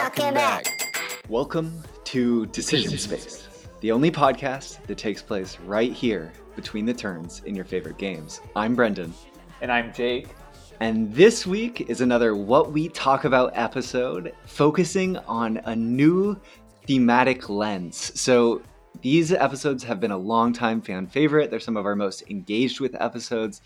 talking back. Welcome to Decision Space, the only podcast that takes place right here between the turns in your favorite games. I'm Brendan. And I'm Jake. And this week is another What We Talk About episode focusing on a new thematic lens. So, these episodes have been a long-time fan favorite. They're some of our most engaged with episodes.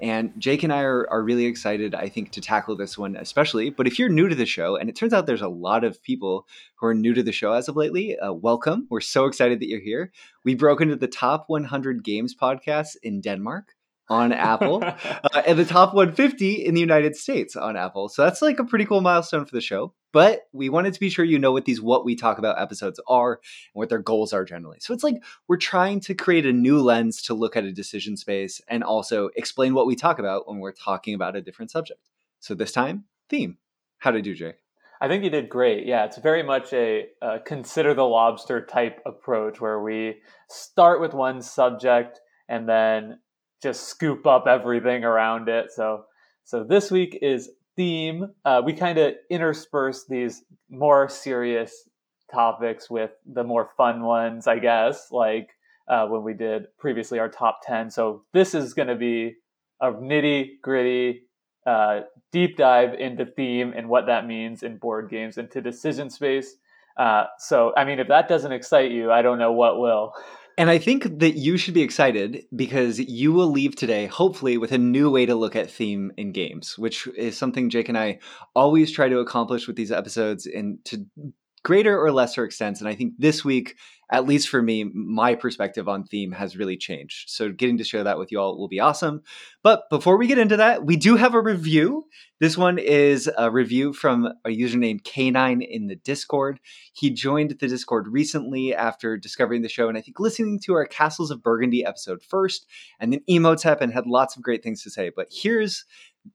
And Jake and I are, are really excited, I think, to tackle this one especially. But if you're new to the show, and it turns out there's a lot of people who are new to the show as of lately, uh, welcome. We're so excited that you're here. We broke into the top 100 games podcasts in Denmark on Apple uh, and the top 150 in the United States on Apple. So that's like a pretty cool milestone for the show. But we wanted to be sure you know what these what we talk about episodes are and what their goals are generally. So it's like we're trying to create a new lens to look at a decision space and also explain what we talk about when we're talking about a different subject. So this time, theme. How did you do, Jake? I think you did great. Yeah, it's very much a uh, consider the lobster type approach where we start with one subject and then just scoop up everything around it. So so this week is theme. Uh, we kind of intersperse these more serious topics with the more fun ones, I guess, like uh, when we did previously our top 10. So this is going to be a nitty gritty uh, deep dive into theme and what that means in board games, into decision space. Uh, so, I mean, if that doesn't excite you, I don't know what will. And I think that you should be excited because you will leave today, hopefully, with a new way to look at theme in games, which is something Jake and I always try to accomplish with these episodes and to greater or lesser extents. And I think this week, at least for me, my perspective on theme has really changed. So getting to share that with you all will be awesome. But before we get into that, we do have a review. This one is a review from a username K9 in the Discord. He joined the Discord recently after discovering the show and I think listening to our Castles of Burgundy episode first and then Imhotep and had lots of great things to say. But here's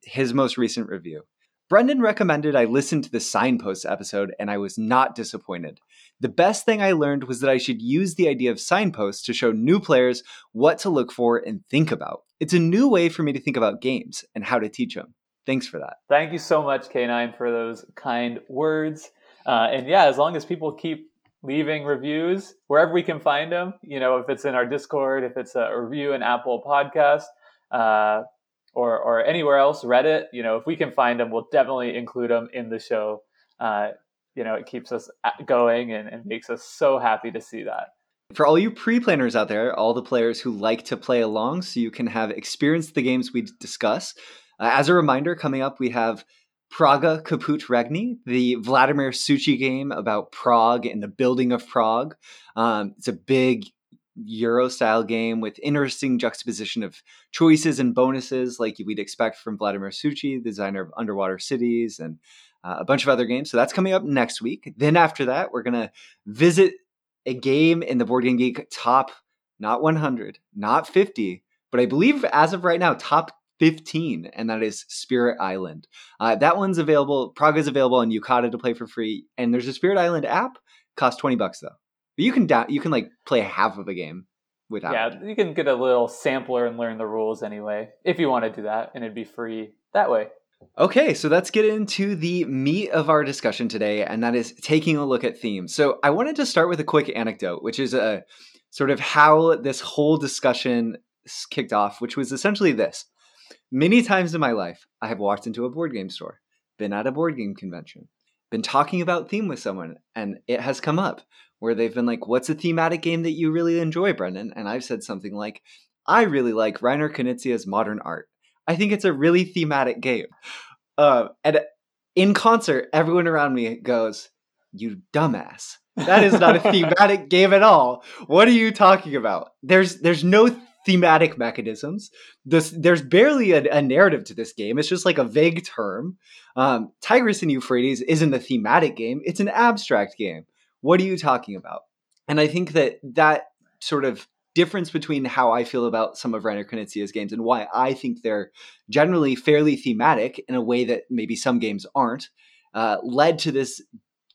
his most recent review. Brendan recommended I listen to the signposts episode, and I was not disappointed. The best thing I learned was that I should use the idea of signposts to show new players what to look for and think about. It's a new way for me to think about games and how to teach them. Thanks for that. Thank you so much, K9, for those kind words. Uh, and yeah, as long as people keep leaving reviews wherever we can find them, you know, if it's in our Discord, if it's a review in Apple Podcast, uh, or or anywhere else, Reddit, you know, if we can find them, we'll definitely include them in the show. Uh, you know, it keeps us going and, and makes us so happy to see that. For all you pre-planners out there, all the players who like to play along, so you can have experienced the games we discuss. Uh, as a reminder, coming up, we have Praga Caput Regni, the Vladimir Suchý game about Prague and the building of Prague. Um, it's a big Euro style game with interesting juxtaposition of choices and bonuses like we'd expect from Vladimir Suchý, the designer of Underwater Cities and uh, a bunch of other games. So that's coming up next week. Then after that, we're going to visit a game in the Board Game Geek top, not 100, not 50, but I believe as of right now, top 15, and that is Spirit Island. Uh, that one's available. Prague is available on Yucata to play for free, and there's a Spirit Island app. Costs 20 bucks though. But you can you can like play half of a game without. Yeah, you can get a little sampler and learn the rules anyway if you want to do that, and it'd be free that way. Okay, so let's get into the meat of our discussion today, and that is taking a look at themes. So I wanted to start with a quick anecdote, which is a sort of how this whole discussion kicked off, which was essentially this. Many times in my life, I have walked into a board game store, been at a board game convention, been talking about theme with someone, and it has come up where they've been like, What's a thematic game that you really enjoy, Brendan? And I've said something like, I really like Reiner Knizia's Modern Art. I think it's a really thematic game. Uh, and in concert, everyone around me goes, You dumbass. That is not a thematic game at all. What are you talking about? There's there's no thematic mechanisms. This there's barely a, a narrative to this game. It's just like a vague term. Um, Tigris and Euphrates isn't a thematic game. It's an abstract game. What are you talking about? And I think that that sort of difference between how I feel about some of Reiner Knizia's games and why I think they're generally fairly thematic in a way that maybe some games aren't, uh, led to this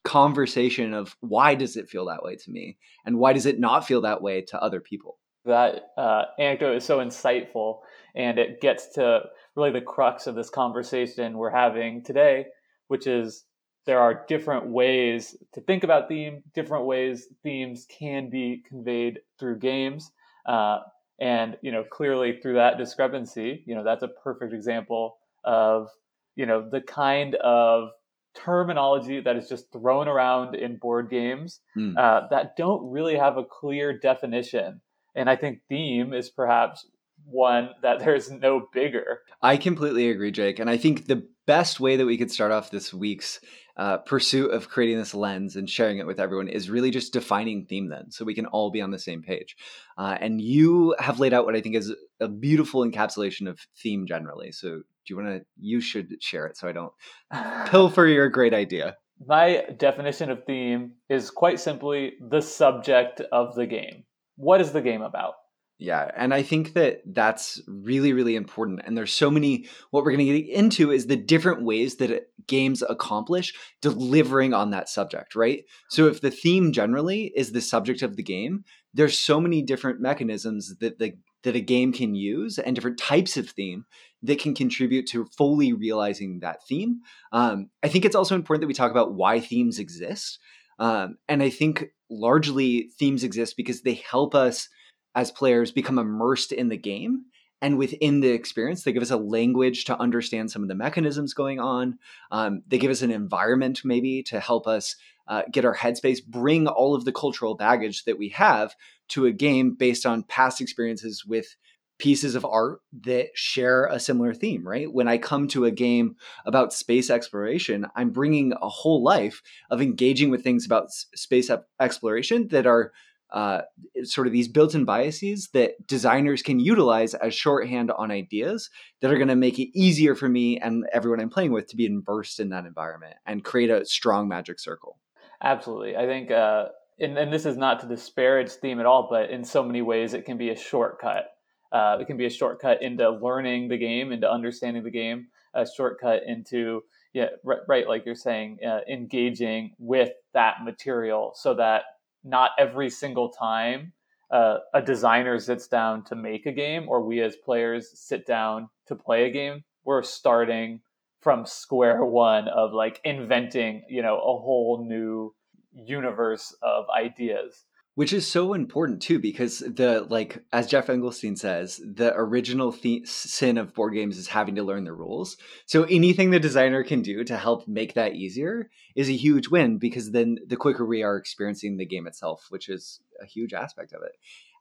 conversation of why does it feel that way to me and why does it not feel that way to other people. That uh, anecdote is so insightful and it gets to really the crux of this conversation we're having today, which is there are different ways to think about theme, different ways themes can be conveyed through games. Uh, and, you know, clearly through that discrepancy, you know, that's a perfect example of, you know, the kind of terminology that is just thrown around in board games mm. uh, that don't really have a clear definition. And I think theme is perhaps one that there's no bigger. I completely agree, Jake. And I think the best way that we could start off this week's uh, pursuit of creating this lens and sharing it with everyone is really just defining theme then so we can all be on the same page uh, and you have laid out what i think is a beautiful encapsulation of theme generally so do you want to you should share it so i don't pilfer your great idea my definition of theme is quite simply the subject of the game what is the game about yeah, and I think that that's really, really important. And there's so many, what we're going to get into is the different ways that games accomplish delivering on that subject, right? So if the theme generally is the subject of the game, there's so many different mechanisms that the that a game can use and different types of theme that can contribute to fully realizing that theme. Um, I think it's also important that we talk about why themes exist. Um, and I think largely themes exist because they help us as players become immersed in the game and within the experience they give us a language to understand some of the mechanisms going on. Um, they give us an environment maybe to help us uh, get our headspace bring all of the cultural baggage that we have to a game based on past experiences with pieces of art that share a similar theme right? When i come to a game about space exploration i'm bringing a whole life of engaging with things about space exploration that are uh, sort of these built-in biases that designers can utilize as shorthand on ideas that are going to make it easier for me and everyone I'm playing with to be immersed in that environment and create a strong magic circle. Absolutely, I think, uh, and, and this is not to disparage theme at all, but in so many ways it can be a shortcut. Uh, it can be a shortcut into learning the game, into understanding the game, a shortcut into yeah, right, right like you're saying, uh, engaging with that material so that not every single time uh, a designer sits down to make a game or we as players sit down to play a game we're starting from square one of like inventing you know a whole new universe of ideas which is so important too because the like as Geoff Engelstein says the original th- sin of board games is having to learn the rules. So anything the designer can do to help make that easier is a huge win because then the quicker we are experiencing the game itself which is a huge aspect of it.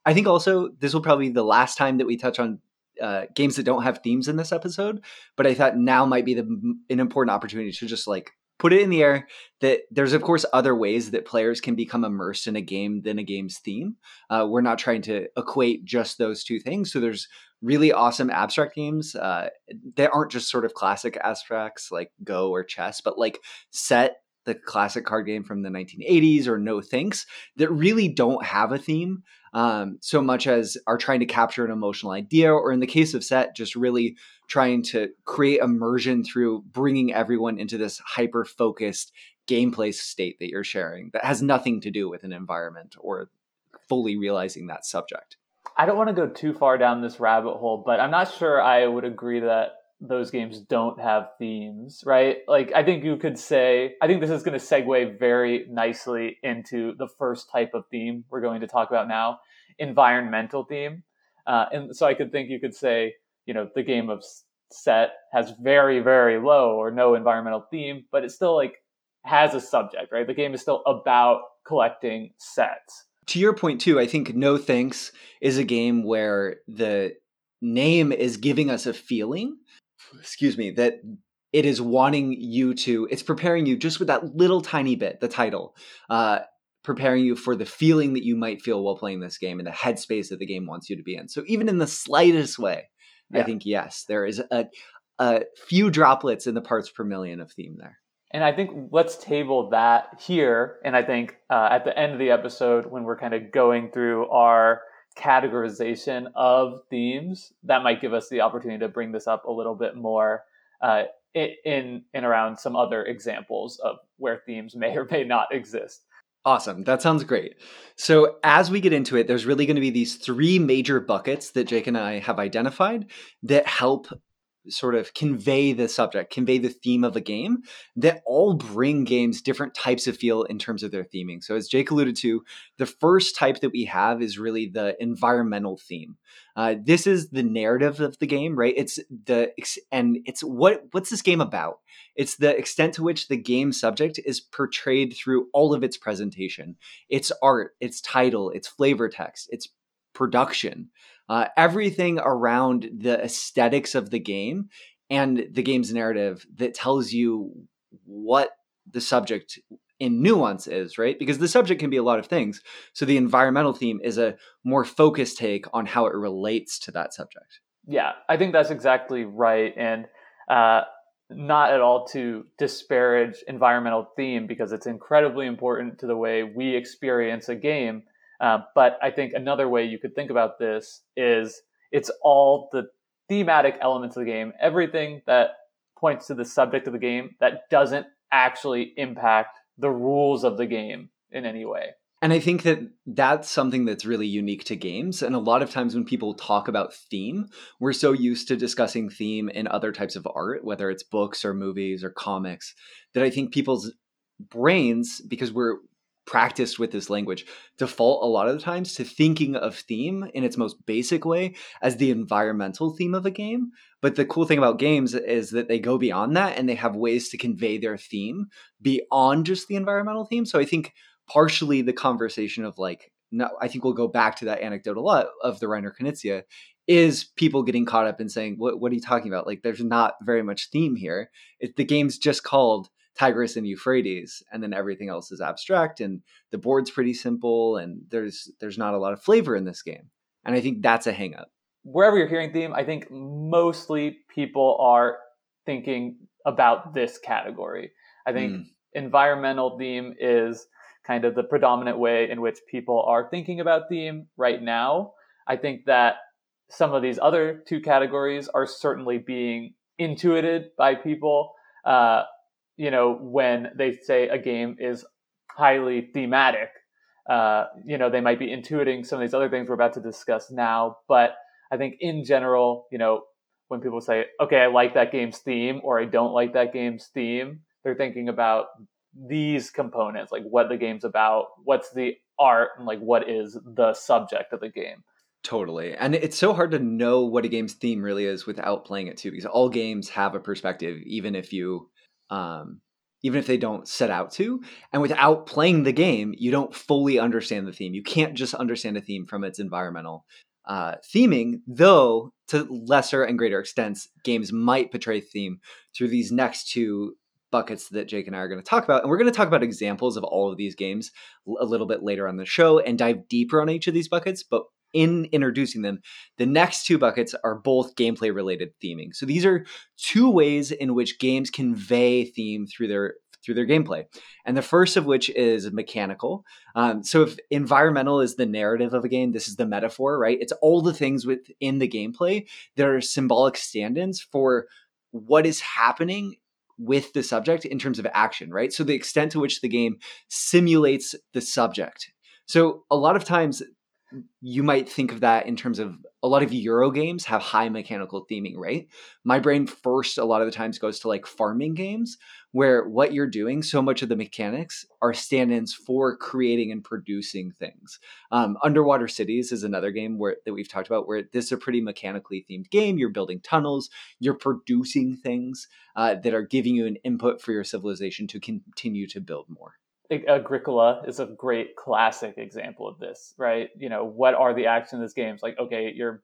I think also this will probably be the last time that we touch on uh, games that don't have themes in this episode but i thought now might be the, an important opportunity to just like put it in the air that there's of course other ways that players can become immersed in a game than a game's theme. Uh, we're not trying to equate just those two things. So there's really awesome abstract games uh, that aren't just sort of classic abstracts like go or chess but like set the classic card game from the 1980s or no thanks that really don't have a theme um, so much as are trying to capture an emotional idea or in the case of set just really trying to create immersion through bringing everyone into this hyper focused gameplay state that you're sharing that has nothing to do with an environment or fully realizing that subject. I don't want to go too far down this rabbit hole, but I'm not sure I would agree that those games don't have themes, right? Like, I think you could say, I think this is going to segue very nicely into the first type of theme we're going to talk about now environmental theme. Uh, and so I could think you could say, you know the game of set has very very low or no environmental theme but it still like has a subject right the game is still about collecting sets to your point too i think no thanks is a game where the name is giving us a feeling excuse me that it is wanting you to it's preparing you just with that little tiny bit the title uh preparing you for the feeling that you might feel while playing this game and the headspace that the game wants you to be in so even in the slightest way yeah. I think yes, there is a a few droplets in the parts per million of theme there. And I think let's table that here. And I think uh, at the end of the episode, when we're kind of going through our categorization of themes, that might give us the opportunity to bring this up a little bit more uh, in in around some other examples of where themes may or may not exist. Awesome. That sounds great. So, as we get into it, there's really going to be these three major buckets that Jake and I have identified that help sort of convey the subject, convey the theme of a game that all bring games different types of feel in terms of their theming. So, as Jake alluded to, the first type that we have is really the environmental theme. Uh, this is the narrative of the game, right? It's the and it's what what's this game about? It's the extent to which the game subject is portrayed through all of its presentation, its art, its title, its flavor text, its production uh, everything around the aesthetics of the game and the game's narrative that tells you what the subject in nuance is, right? Because the subject can be a lot of things. So the environmental theme is a more focused take on how it relates to that subject. Yeah, I think that's exactly right. And uh, not at all to disparage environmental theme because it's incredibly important to the way we experience a game. Uh, but I think another way you could think about this is it's all the thematic elements of the game, everything that points to the subject of the game that doesn't actually impact the rules of the game in any way. And I think that that's something that's really unique to games. And a lot of times when people talk about theme, we're so used to discussing theme in other types of art, whether it's books or movies or comics, that I think people's brains, because we're practiced with this language default a lot of the times to thinking of theme in its most basic way as the environmental theme of a game but the cool thing about games is that they go beyond that and they have ways to convey their theme beyond just the environmental theme so i think partially the conversation of like no, I think we'll go back to that anecdote a lot of the Reiner Knizia is people getting caught up in saying, what, what are you talking about? Like, there's not very much theme here. It, the game's just called Tigris and Euphrates, and then everything else is abstract, and the board's pretty simple, and there's there's not a lot of flavor in this game, and I think that's a hangup. Wherever you're hearing theme, I think mostly people are thinking about this category. I think mm. environmental theme is kind of the predominant way in which people are thinking about theme right now. I think that some of these other two categories are certainly being intuited by people. Uh, you know, when they say a game is highly thematic, uh, you know, they might be intuiting some of these other things we're about to discuss now. But I think in general, you know, when people say, okay, I like that game's theme or I don't like that game's theme, they're thinking about these components, like what the game's about, what's the art, and like what is the subject of the game. Totally. And it's so hard to know what a game's theme really is without playing it too, because all games have a perspective, even if you um, even if they don't set out to. And without playing the game, you don't fully understand the theme. You can't just understand a theme from its environmental uh, theming, though to lesser and greater extents, games might portray theme through these next two buckets that Jake and I are going to talk about. And we're going to talk about examples of all of these games a little bit later on the show and dive deeper on each of these buckets. But in introducing them, the next two buckets are both gameplay related theming. So these are two ways in which games convey theme through their through their gameplay. And the first of which is mechanical. Um, so if environmental is the narrative of a game, this is the metaphor, right? It's all the things within the gameplay that are symbolic stand-ins for what is happening with the subject in terms of action, right? So the extent to which the game simulates the subject. So a lot of times you might think of that in terms of a lot of Euro games have high mechanical theming, right? My brain first a lot of the times goes to like farming games where what you're doing, so much of the mechanics are stand-ins for creating and producing things. Um, Underwater Cities is another game where that we've talked about where this is a pretty mechanically themed game. You're building tunnels, you're producing things uh, that are giving you an input for your civilization to continue to build more. Agricola is a great classic example of this, right? You know, what are the actions in this game? It's like, okay, you're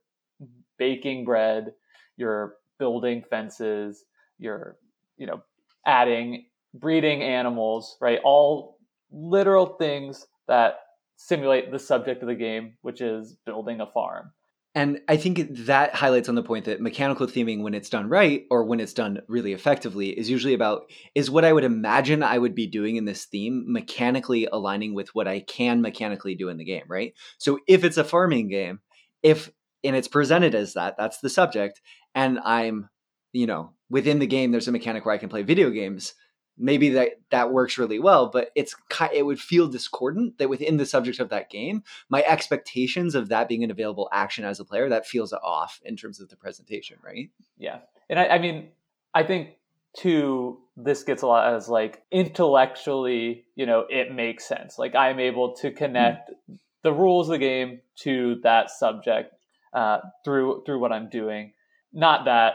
baking bread, you're building fences, you're, you know, adding, breeding animals, right? All literal things that simulate the subject of the game, which is building a farm. And I think that highlights on the point that mechanical theming, when it's done right or when it's done really effectively, is usually about is what I would imagine I would be doing in this theme mechanically aligning with what I can mechanically do in the game, right? So if it's a farming game, if and it's presented as that, that's the subject, and I'm, you know, within the game, there's a mechanic where I can play video games. Maybe that that works really well but it's it would feel discordant that within the subject of that game my expectations of that being an available action as a player that feels off in terms of the presentation right? Yeah. And i, I mean i think too this gets a lot as like intellectually you know it makes sense. Like i'm able to connect mm. the rules of the game to that subject uh, through through what i'm doing. Not that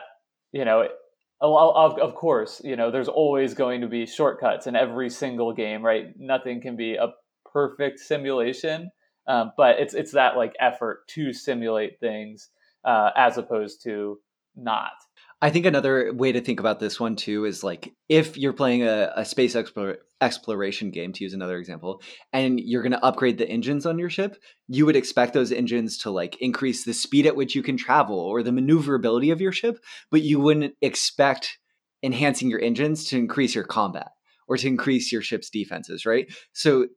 you know of, of course, you know, there's always going to be shortcuts in every single game, right? Nothing can be a perfect simulation, um, but it's it's that like effort to simulate things uh, as opposed to not. I think another way to think about this one too is like if you're playing a, a space exploration game, to use another example, and you're going to upgrade the engines on your ship, you would expect those engines to like increase the speed at which you can travel or the maneuverability of your ship, but you wouldn't expect enhancing your engines to increase your combat or to increase your ship's defenses, right? So,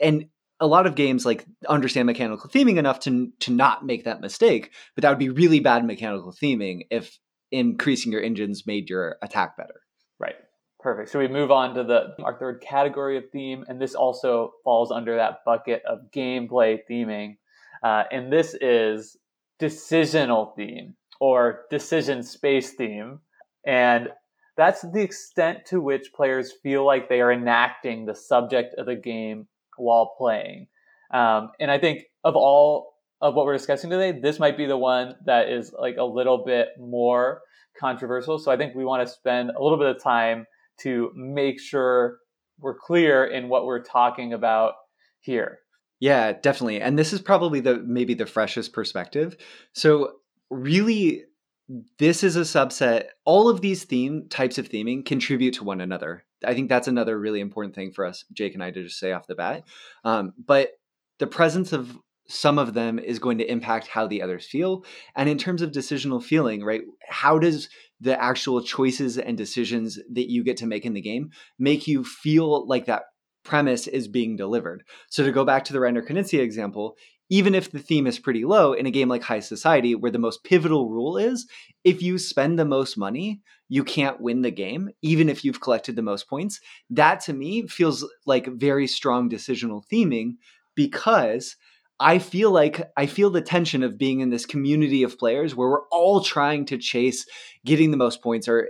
and a lot of games like understand mechanical theming enough to to not make that mistake, but that would be really bad mechanical theming if increasing your engines made your attack better. Right. Perfect. So we move on to the our third category of theme, and this also falls under that bucket of gameplay theming, uh, and this is decisional theme or decision space theme, and that's the extent to which players feel like they are enacting the subject of the game while playing. Um, and I think of all of what we're discussing today, this might be the one that is like a little bit more controversial. So I think we want to spend a little bit of time to make sure we're clear in what we're talking about here. Yeah, definitely. And this is probably the maybe the freshest perspective. So really this is a subset all of these theme types of theming contribute to one another i think that's another really important thing for us jake and i to just say off the bat um, but the presence of some of them is going to impact how the others feel. And in terms of decisional feeling, right, how does the actual choices and decisions that you get to make in the game make you feel like that premise is being delivered? So to go back to the Reiner Knizia example, even if the theme is pretty low in a game like High Society, where the most pivotal rule is if you spend the most money, you can't win the game, even if you've collected the most points. That to me feels like very strong decisional theming because I feel like I feel the tension of being in this community of players where we're all trying to chase getting the most points or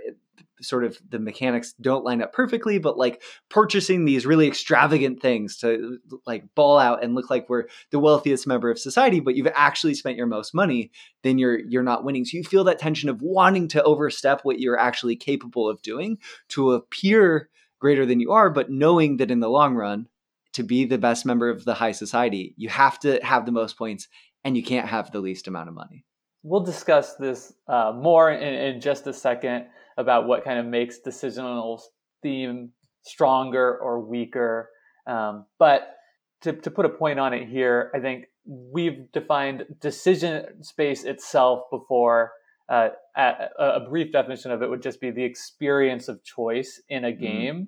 sort of the mechanics don't line up perfectly but like purchasing these really extravagant things to like ball out and look like we're the wealthiest member of society but you've actually spent your most money then you're you're not winning. So you feel that tension of wanting to overstep what you're actually capable of doing to appear greater than you are but knowing that in the long run to be the best member of the high society, you have to have the most points and you can't have the least amount of money. We'll discuss this uh, more in, in, just a second about what kind of makes decisional theme stronger or weaker. Um, but to, to put a point on it here, I think we've defined decision space itself before. Uh, a, a, brief definition of it would just be the experience of choice in a mm-hmm. game. Mm-hmm.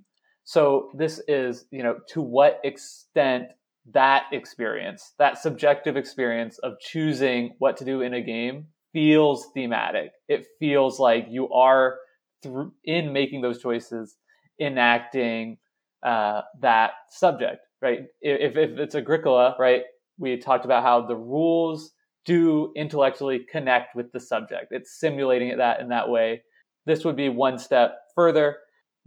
So this is, you know, to what extent that experience, that subjective experience of choosing what to do in a game feels thematic. It feels like you are in making those choices enacting uh, that subject, right? If, if it's Agricola, right, we talked about how the rules do intellectually connect with the subject. It's simulating it that in that way. This would be one step further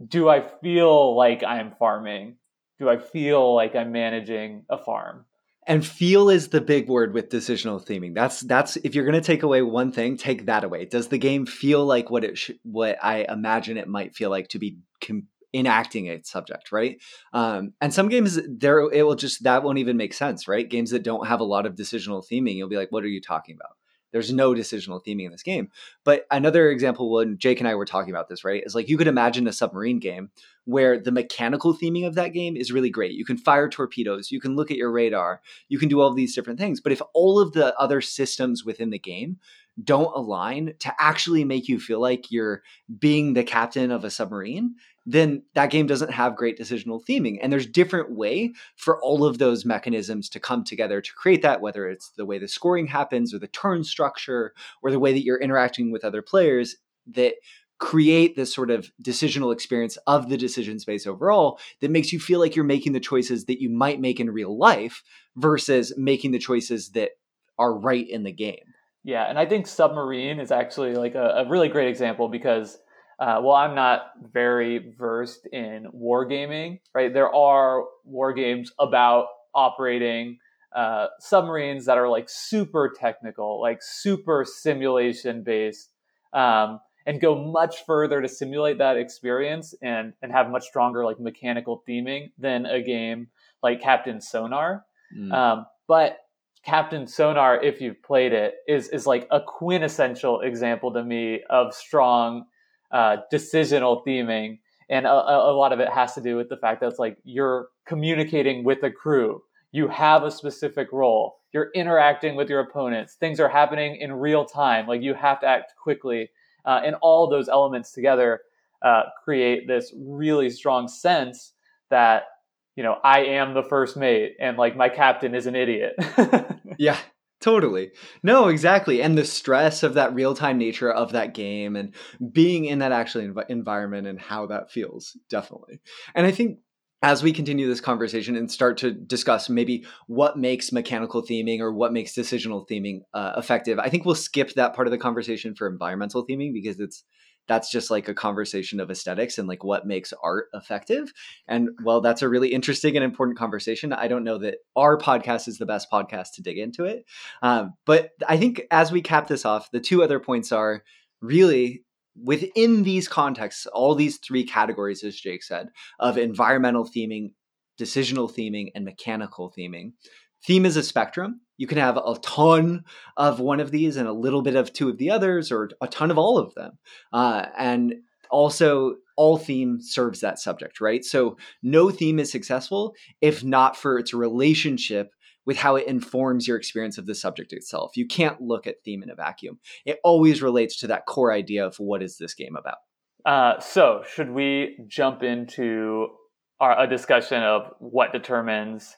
do I feel like I'm farming? Do I feel like I'm managing a farm? And feel is the big word with decisional theming. That's that's if you're going to take away one thing, take that away. Does the game feel like what it sh- what I imagine it might feel like to be com- enacting a subject, right? Um, and some games there it will just that won't even make sense, right? Games that don't have a lot of decisional theming, you'll be like, what are you talking about? There's no decisional theming in this game. But another example, when Jake and I were talking about this, right, is like you could imagine a submarine game where the mechanical theming of that game is really great. You can fire torpedoes, you can look at your radar, you can do all these different things. But if all of the other systems within the game don't align to actually make you feel like you're being the captain of a submarine, then that game doesn't have great decisional theming. And there's different way for all of those mechanisms to come together to create that, whether it's the way the scoring happens or the turn structure or the way that you're interacting with other players that create this sort of decisional experience of the decision space overall that makes you feel like you're making the choices that you might make in real life versus making the choices that are right in the game. Yeah, and I think Submarine is actually like a, a really great example because uh, well, I'm not very versed in wargaming, right? There are war games about operating uh, submarines that are like super technical, like super simulation based, um, and go much further to simulate that experience and and have much stronger like mechanical theming than a game like Captain Sonar. Mm. Um, but Captain Sonar, if you've played it, is is like a quintessential example to me of strong uh, decisional theming, and a, a, lot of it has to do with the fact that it's like you're communicating with a crew. You have a specific role. You're interacting with your opponents. Things are happening in real time. Like you have to act quickly, uh, and all those elements together uh, create this really strong sense that you know I am the first mate, and like my captain is an idiot. yeah, Totally. No, exactly. And the stress of that real time nature of that game and being in that actually env- environment and how that feels, definitely. And I think as we continue this conversation and start to discuss maybe what makes mechanical theming or what makes decisional theming uh, effective, I think we'll skip that part of the conversation for environmental theming because it's that's just like a conversation of aesthetics and like what makes art effective. And well, that's a really interesting and important conversation. I don't know that our podcast is the best podcast to dig into it. Um, but I think as we cap this off, the two other points are really within these contexts, all these three categories, as Jake said, of environmental theming, decisional theming, and mechanical theming. Theme is a spectrum. You can have a ton of one of these and a little bit of two of the others, or a ton of all of them. Uh, and also, all theme serves that subject, right? So, no theme is successful if not for its relationship with how it informs your experience of the subject itself. You can't look at theme in a vacuum. It always relates to that core idea of what is this game about. Uh, so, should we jump into our, a discussion of what determines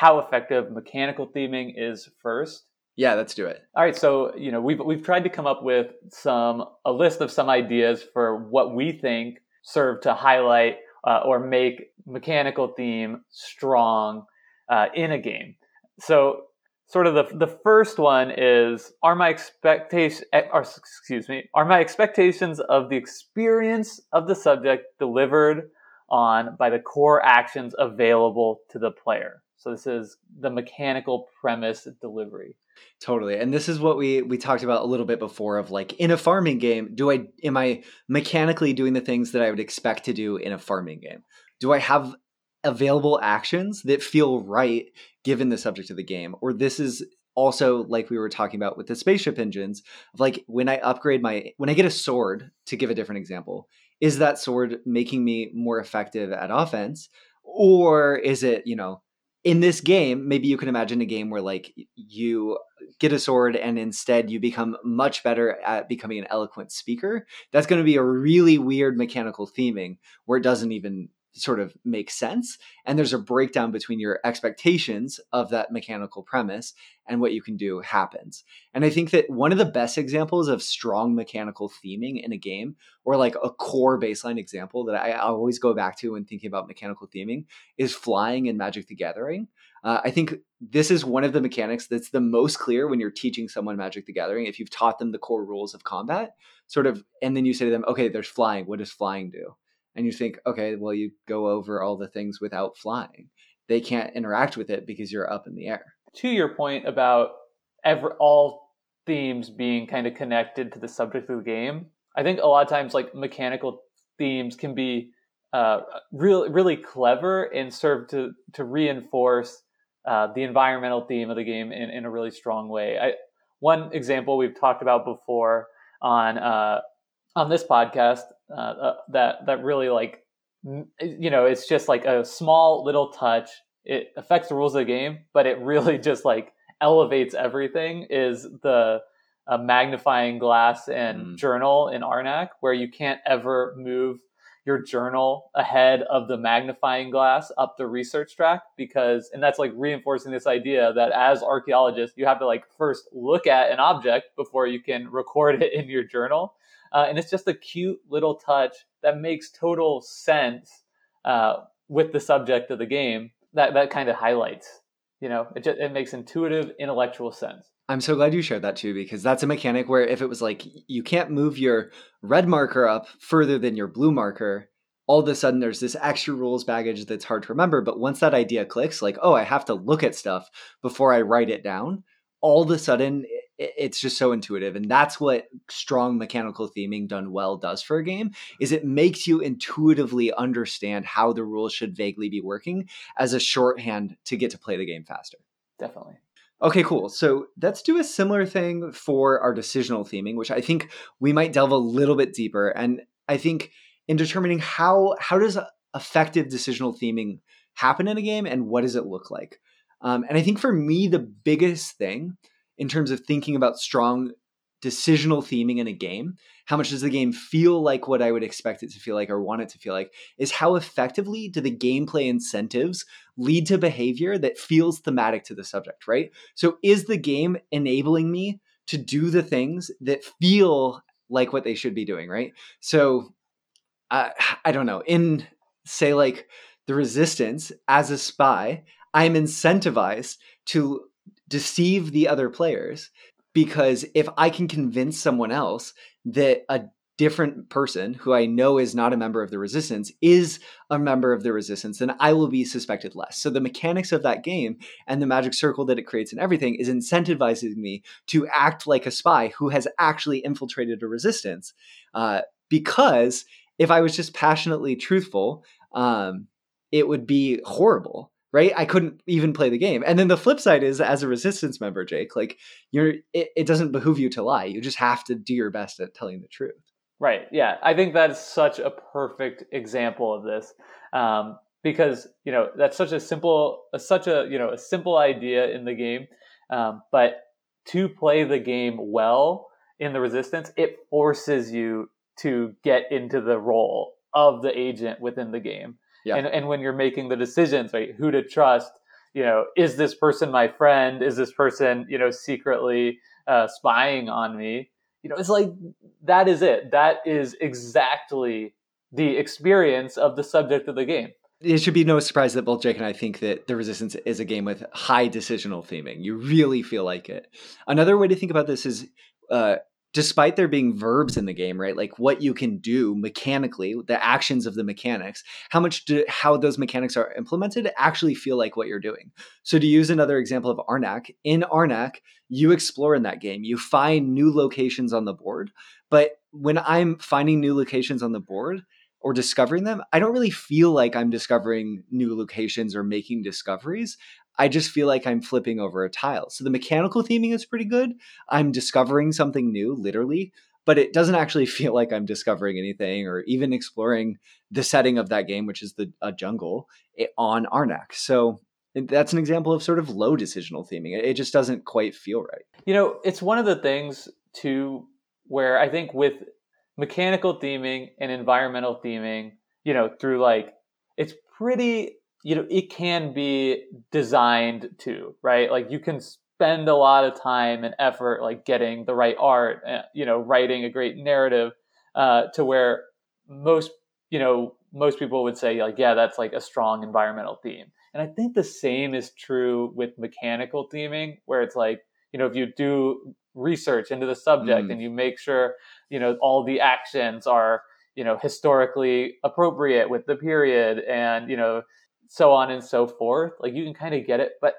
how effective mechanical theming is first. Yeah, let's do it. All right, so you know we've we've tried to come up with some a list of some ideas for what we think serve to highlight uh, or make mechanical theme strong uh, in a game. So, sort of the the first one is are my expectations eh, or excuse me are my expectations of the experience of the subject delivered on by the core actions available to the player. So this is the mechanical premise delivery. Totally. And this is what we we talked about a little bit before of like in a farming game, do I am I mechanically doing the things that I would expect to do in a farming game? Do I have available actions that feel right given the subject of the game? Or this is also like we were talking about with the spaceship engines like when I upgrade my when I get a sword to give a different example, is that sword making me more effective at offense? Or is it, you know, in this game, maybe you can imagine a game where like you get a sword and instead you become much better at becoming an eloquent speaker. That's going to be a really weird mechanical theming where it doesn't even sort of make sense. And there's a breakdown between your expectations of that mechanical premise and what you can do happens. And I think that one of the best examples of strong mechanical theming in a game, or like a core baseline example that I always go back to when thinking about mechanical theming, is flying in Magic the Gathering. Uh, I think this is one of the mechanics that's the most clear when you're teaching someone Magic the Gathering. If you've taught them the core rules of combat, sort of, and then you say to them, okay, there's flying. What does flying do? And you think, okay, well, you go over all the things without flying. They can't interact with it because you're up in the air. To your point about every, all themes being kind of connected to the subject of the game, I think a lot of times like mechanical themes can be uh, really really clever and serve to to reinforce uh, the environmental theme of the game in, in a really strong way. I, one example we've talked about before on uh, on this podcast uh, uh, that that really like you know it's just like a small little touch it affects the rules of the game but it really just like elevates everything is the magnifying glass and mm. journal in arnak where you can't ever move your journal ahead of the magnifying glass up the research track because and that's like reinforcing this idea that as archaeologists you have to like first look at an object before you can record it in your journal uh, and it's just a cute little touch that makes total sense uh, with the subject of the game that that kind of highlights you know it just it makes intuitive intellectual sense I'm so glad you shared that too, because that's a mechanic where if it was like you can't move your red marker up further than your blue marker, all of a sudden there's this extra rules baggage that's hard to remember. But once that idea clicks, like, oh, I have to look at stuff before I write it down, all of a sudden it's just so intuitive and that's what strong mechanical theming done well does for a game is it makes you intuitively understand how the rules should vaguely be working as a shorthand to get to play the game faster definitely Okay, cool. So let's do a similar thing for our decisional theming, which I think we might delve a little bit deeper. And I think in determining how how does effective decisional theming happen in a game and what does it look like? Um, and I think for me, the biggest thing in terms of thinking about strong decisional theming in a game, how much does the game feel like what I would expect it to feel like or want it to feel like, is how effectively do the gameplay incentives lead to behavior that feels thematic to the subject, right? So is the game enabling me to do the things that feel like what they should be doing, right? So I don't know, in say like the resistance as a spy, I'm incentivized to deceive the other players because if I can convince someone else that a different person who I know is not a member of the resistance is a member of the resistance, then I will be suspected less. So the mechanics of that game and the magic circle that it creates and everything is incentivizing me to act like a spy who has actually infiltrated a resistance. Uh, because if I was just passionately truthful, um, it would be horrible right? I couldn't even play the game. And then the flip side is as a resistance member, Jake, like you're it, it, doesn't behoove you to lie. You just have to do your best at telling the truth. Right. Yeah. I think that's such a perfect example of this. Um, because, you know, that's such a simple such a, you know, a simple idea in the game. Um, but to play the game well in the resistance, it forces you to get into the role of the agent within the game. Yeah. And and when you're making the decisions, right, who to trust, you know, is this person my friend? Is this person, you know, secretly uh, spying on me? You know, it's like that is it. That is exactly the experience of the subject of the game. It should be no surprise that both Jake and I think that The Resistance is a game with high decisional theming. You really feel like it. Another way to think about this is uh, despite there being verbs in the game, right? Like what you can do mechanically, the actions of the mechanics, how much do how those mechanics are implemented actually feel like what you're doing. So to use another example of Arnak, in Arnak, you explore in that game. You find new locations on the board, but when I'm finding new locations on the board, or discovering them, I don't really feel like I'm discovering new locations or making discoveries. I just feel like I'm flipping over a tile. So the mechanical theming is pretty good. I'm discovering something new, literally, but it doesn't actually feel like I'm discovering anything or even exploring the setting of that game, which is the a jungle eh, on Arnak. So that's an example of sort of low decisional theming. It just doesn't quite feel right. You know, it's one of the things too where I think with mechanical theming and environmental theming, you know, through like it's pretty you know it can be designed to right like you can spend a lot of time and effort like getting the right art uh, you know writing a great narrative uh, to where most you know most people would say like yeah that's like a strong environmental theme and i think the same is true with mechanical theming where it's like you know if you do research into the subject mm. and you make sure you know all the actions are you know historically appropriate with the period and you know so on and so forth. Like you can kind of get it, but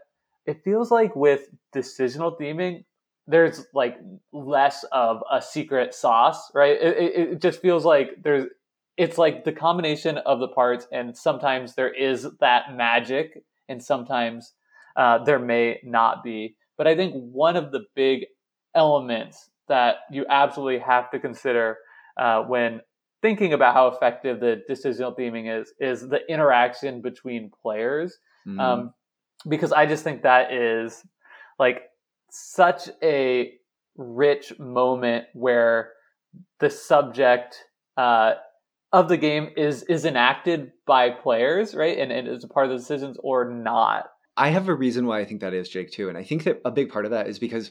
it feels like with decisional theming, there's like less of a secret sauce, right? It, it, it, just feels like there's, it's like the combination of the parts, and sometimes there is that magic, and sometimes uh, there may not be. But I think one of the big elements that you absolutely have to consider uh, when thinking about how effective the decisional theming is is the interaction between players mm-hmm. um, because i just think that is like such a rich moment where the subject uh, of the game is is enacted by players, right? And, and is a part of the decisions or not. I have a reason why I think that is, Jake, too. And I think that a big part of that is because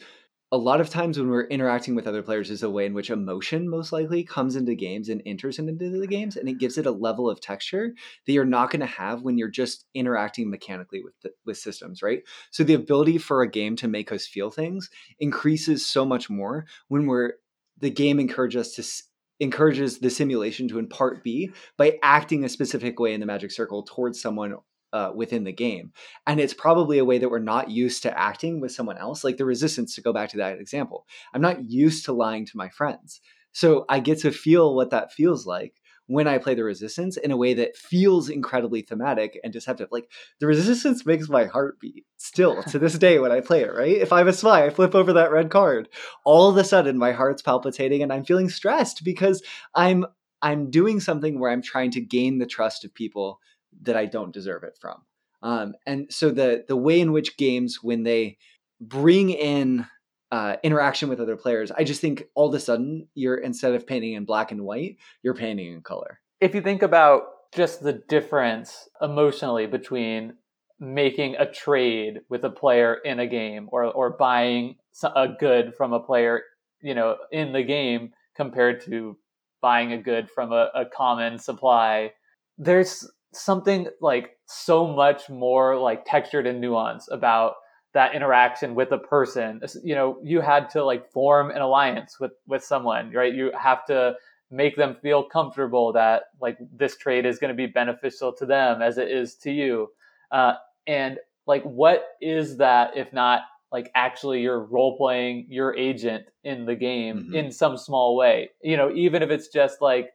a lot of times when we're interacting with other players is a way in which emotion most likely comes into games and enters into the games and it gives it a level of texture that you're not going to have when you're just interacting mechanically with the, with systems right? So the ability for a game to make us feel things increases so much more when we're the game encourages us to encourages the simulation to impart B by acting a specific way in the magic circle towards someone uh, within the game. And it's probably a way that we're not used to acting with someone else. Like the resistance, to go back to that example, I'm not used to lying to my friends. So I get to feel what that feels like when I play the resistance in a way that feels incredibly thematic and deceptive. Like the resistance makes my heart beat still to this day when I play it, right? If I'm a spy, I flip over that red card. All of a sudden my heart's palpitating and I'm feeling stressed because I'm I'm doing something where I'm trying to gain the trust of people that I don't deserve it from. Um, and so the the way in which games when they bring in uh, interaction with other players, I just think all of a sudden you're instead of painting in black and white, you're painting in color. If you think about just the difference emotionally between making a trade with a player in a game or or buying a good from a player, you know, in the game compared to buying a good from a, a common supply, there's something like so much more like textured and nuanced about that interaction with a person. You know you had to like form an alliance with with someone right? You have to make them feel comfortable that like this trade is going to be beneficial to them as it is to you. Uh, and like what is that if not like actually you're role playing your agent in the game mm-hmm. in some small way? You know even if it's just like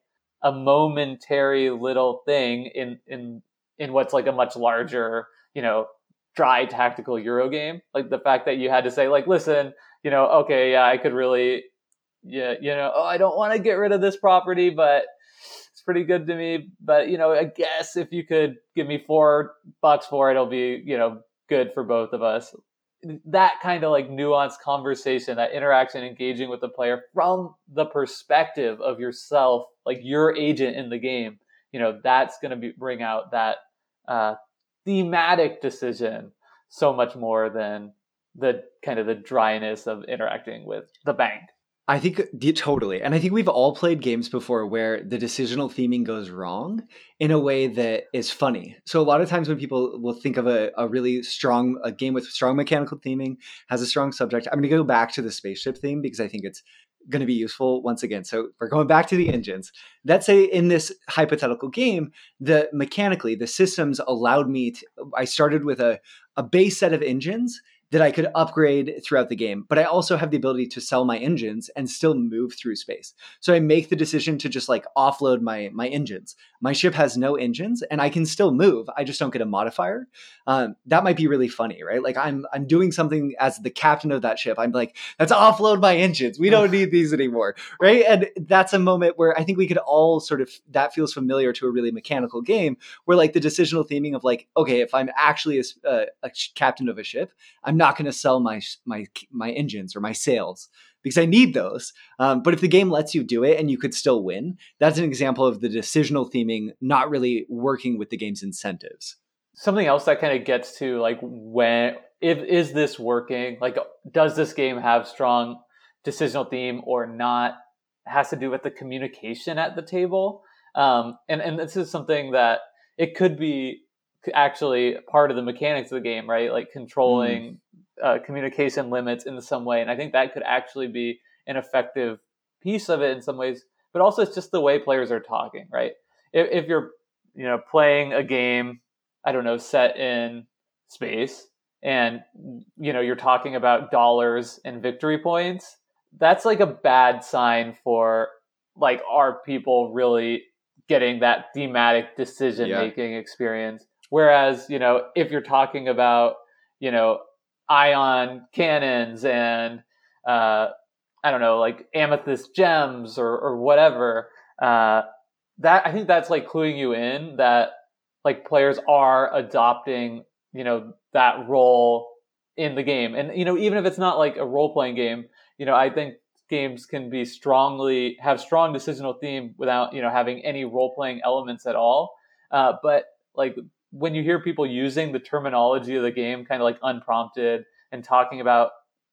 a momentary little thing in in in what's like a much larger, you know, dry tactical Euro game. Like the fact that you had to say, like, listen, you know, okay, yeah, I could really, yeah, you know, oh, I don't want to get rid of this property, but it's pretty good to me. But you know, I guess if you could give me four bucks for it, it'll be, you know, good for both of us that kind of like nuanced conversation, that interaction, engaging with the player from the perspective of yourself, like your agent in the game, you know, that's going to be bring out that uh, thematic decision so much more than the kind of the dryness of interacting with the bank. I think totally. And I think we've all played games before where the decisional theming goes wrong in a way that is funny. So a lot of times when people will think of a, a really strong a game with strong mechanical theming, has a strong subject, I'm going to go back to the spaceship theme because I think it's going to be useful once again. So we're going back to the engines. Let's say in this hypothetical game, the mechanically the systems allowed me to I started with a a base set of engines that I could upgrade throughout the game, but I also have the ability to sell my engines and still move through space. So I make the decision to just like offload my my engines. My ship has no engines, and I can still move. I just don't get a modifier. Um, that might be really funny, right? Like I'm I'm doing something as the captain of that ship. I'm like, let's offload my engines. We don't need these anymore, right? And that's a moment where I think we could all sort of that feels familiar to a really mechanical game, where like the decisional theming of like, okay, if I'm actually a, a, a captain of a ship, I'm I'm not going to sell my my my engines or my sails because I need those. Um, but if the game lets you do it and you could still win, that's an example of the decisional theming not really working with the game's incentives. Something else that kind of gets to like when if is this working? Like, does this game have strong decisional theme or not? It has to do with the communication at the table. Um, and and this is something that it could be actually part of the mechanics of the game, right? Like controlling mm uh, communication limits in some way. And I think that could actually be an effective piece of it in some ways. But also, it's just the way players are talking, right? If, if you're, you know, playing a game, I don't know, set in space, and you know, you're talking about dollars and victory points. That's like a bad sign for like are people really getting that thematic decision making yeah. experience. Whereas, you know, if you're talking about, you know, ion cannons and uh, I don't know, like amethyst gems or, or whatever. Uh, that I think that's like cluing you in that like players are adopting, you know, that role in the game. And you know, even if it's not like a role playing game, you know, I think games can be strongly have strong decisional theme without you know having any role playing elements at all. Uh, but like when you hear people using the terminology of the game kind of like unprompted and talking about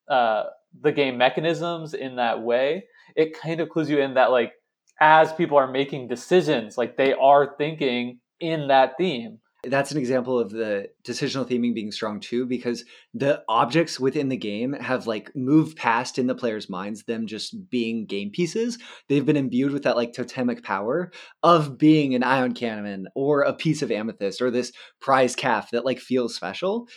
uh, the game mechanisms in that way, it kind of clues you in that like as people are making decisions, like they are thinking in that theme. That's an example of the decisional theming being strong too, because the objects within the game have like moved past in the player's minds them just being game pieces. They've been imbued with that like totemic power of being an ion cannon or a piece of amethyst or this prize calf that like feels special.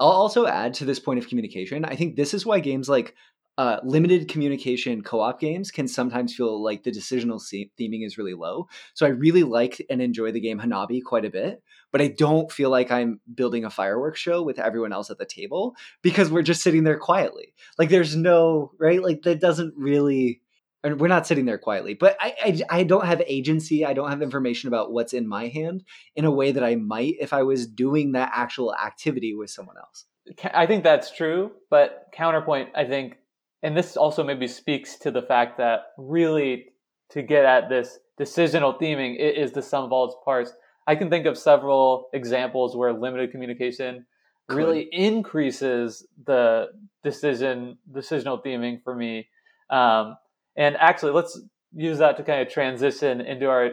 I'll also add to this point of communication. I think this is why games like uh, limited communication co-op games can sometimes feel like the decisional theming is really low. So I really like and enjoy the game Hanabi quite a bit, but I don't feel like I'm building a fireworks show with everyone else at the table because we're just sitting there quietly. Like there's no right, like that doesn't really. And we're not sitting there quietly, but I, I I don't have agency. I don't have information about what's in my hand in a way that I might if I was doing that actual activity with someone else. I think that's true, but counterpoint, I think and this also maybe speaks to the fact that really to get at this decisional theming it is the sum of all its parts. I can think of several examples where limited communication really increases the decision decisional theming for me. Um, and actually let's use that to kind of transition into our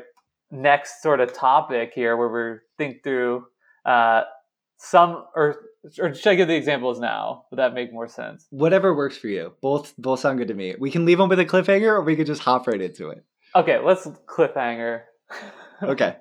next sort of topic here where we think through uh, some or or should I give the examples now? Would that make more sense? Whatever works for you. Both both sound good to me. We can leave them with a cliffhanger, or we could just hop right into it. Okay, let's cliffhanger. okay,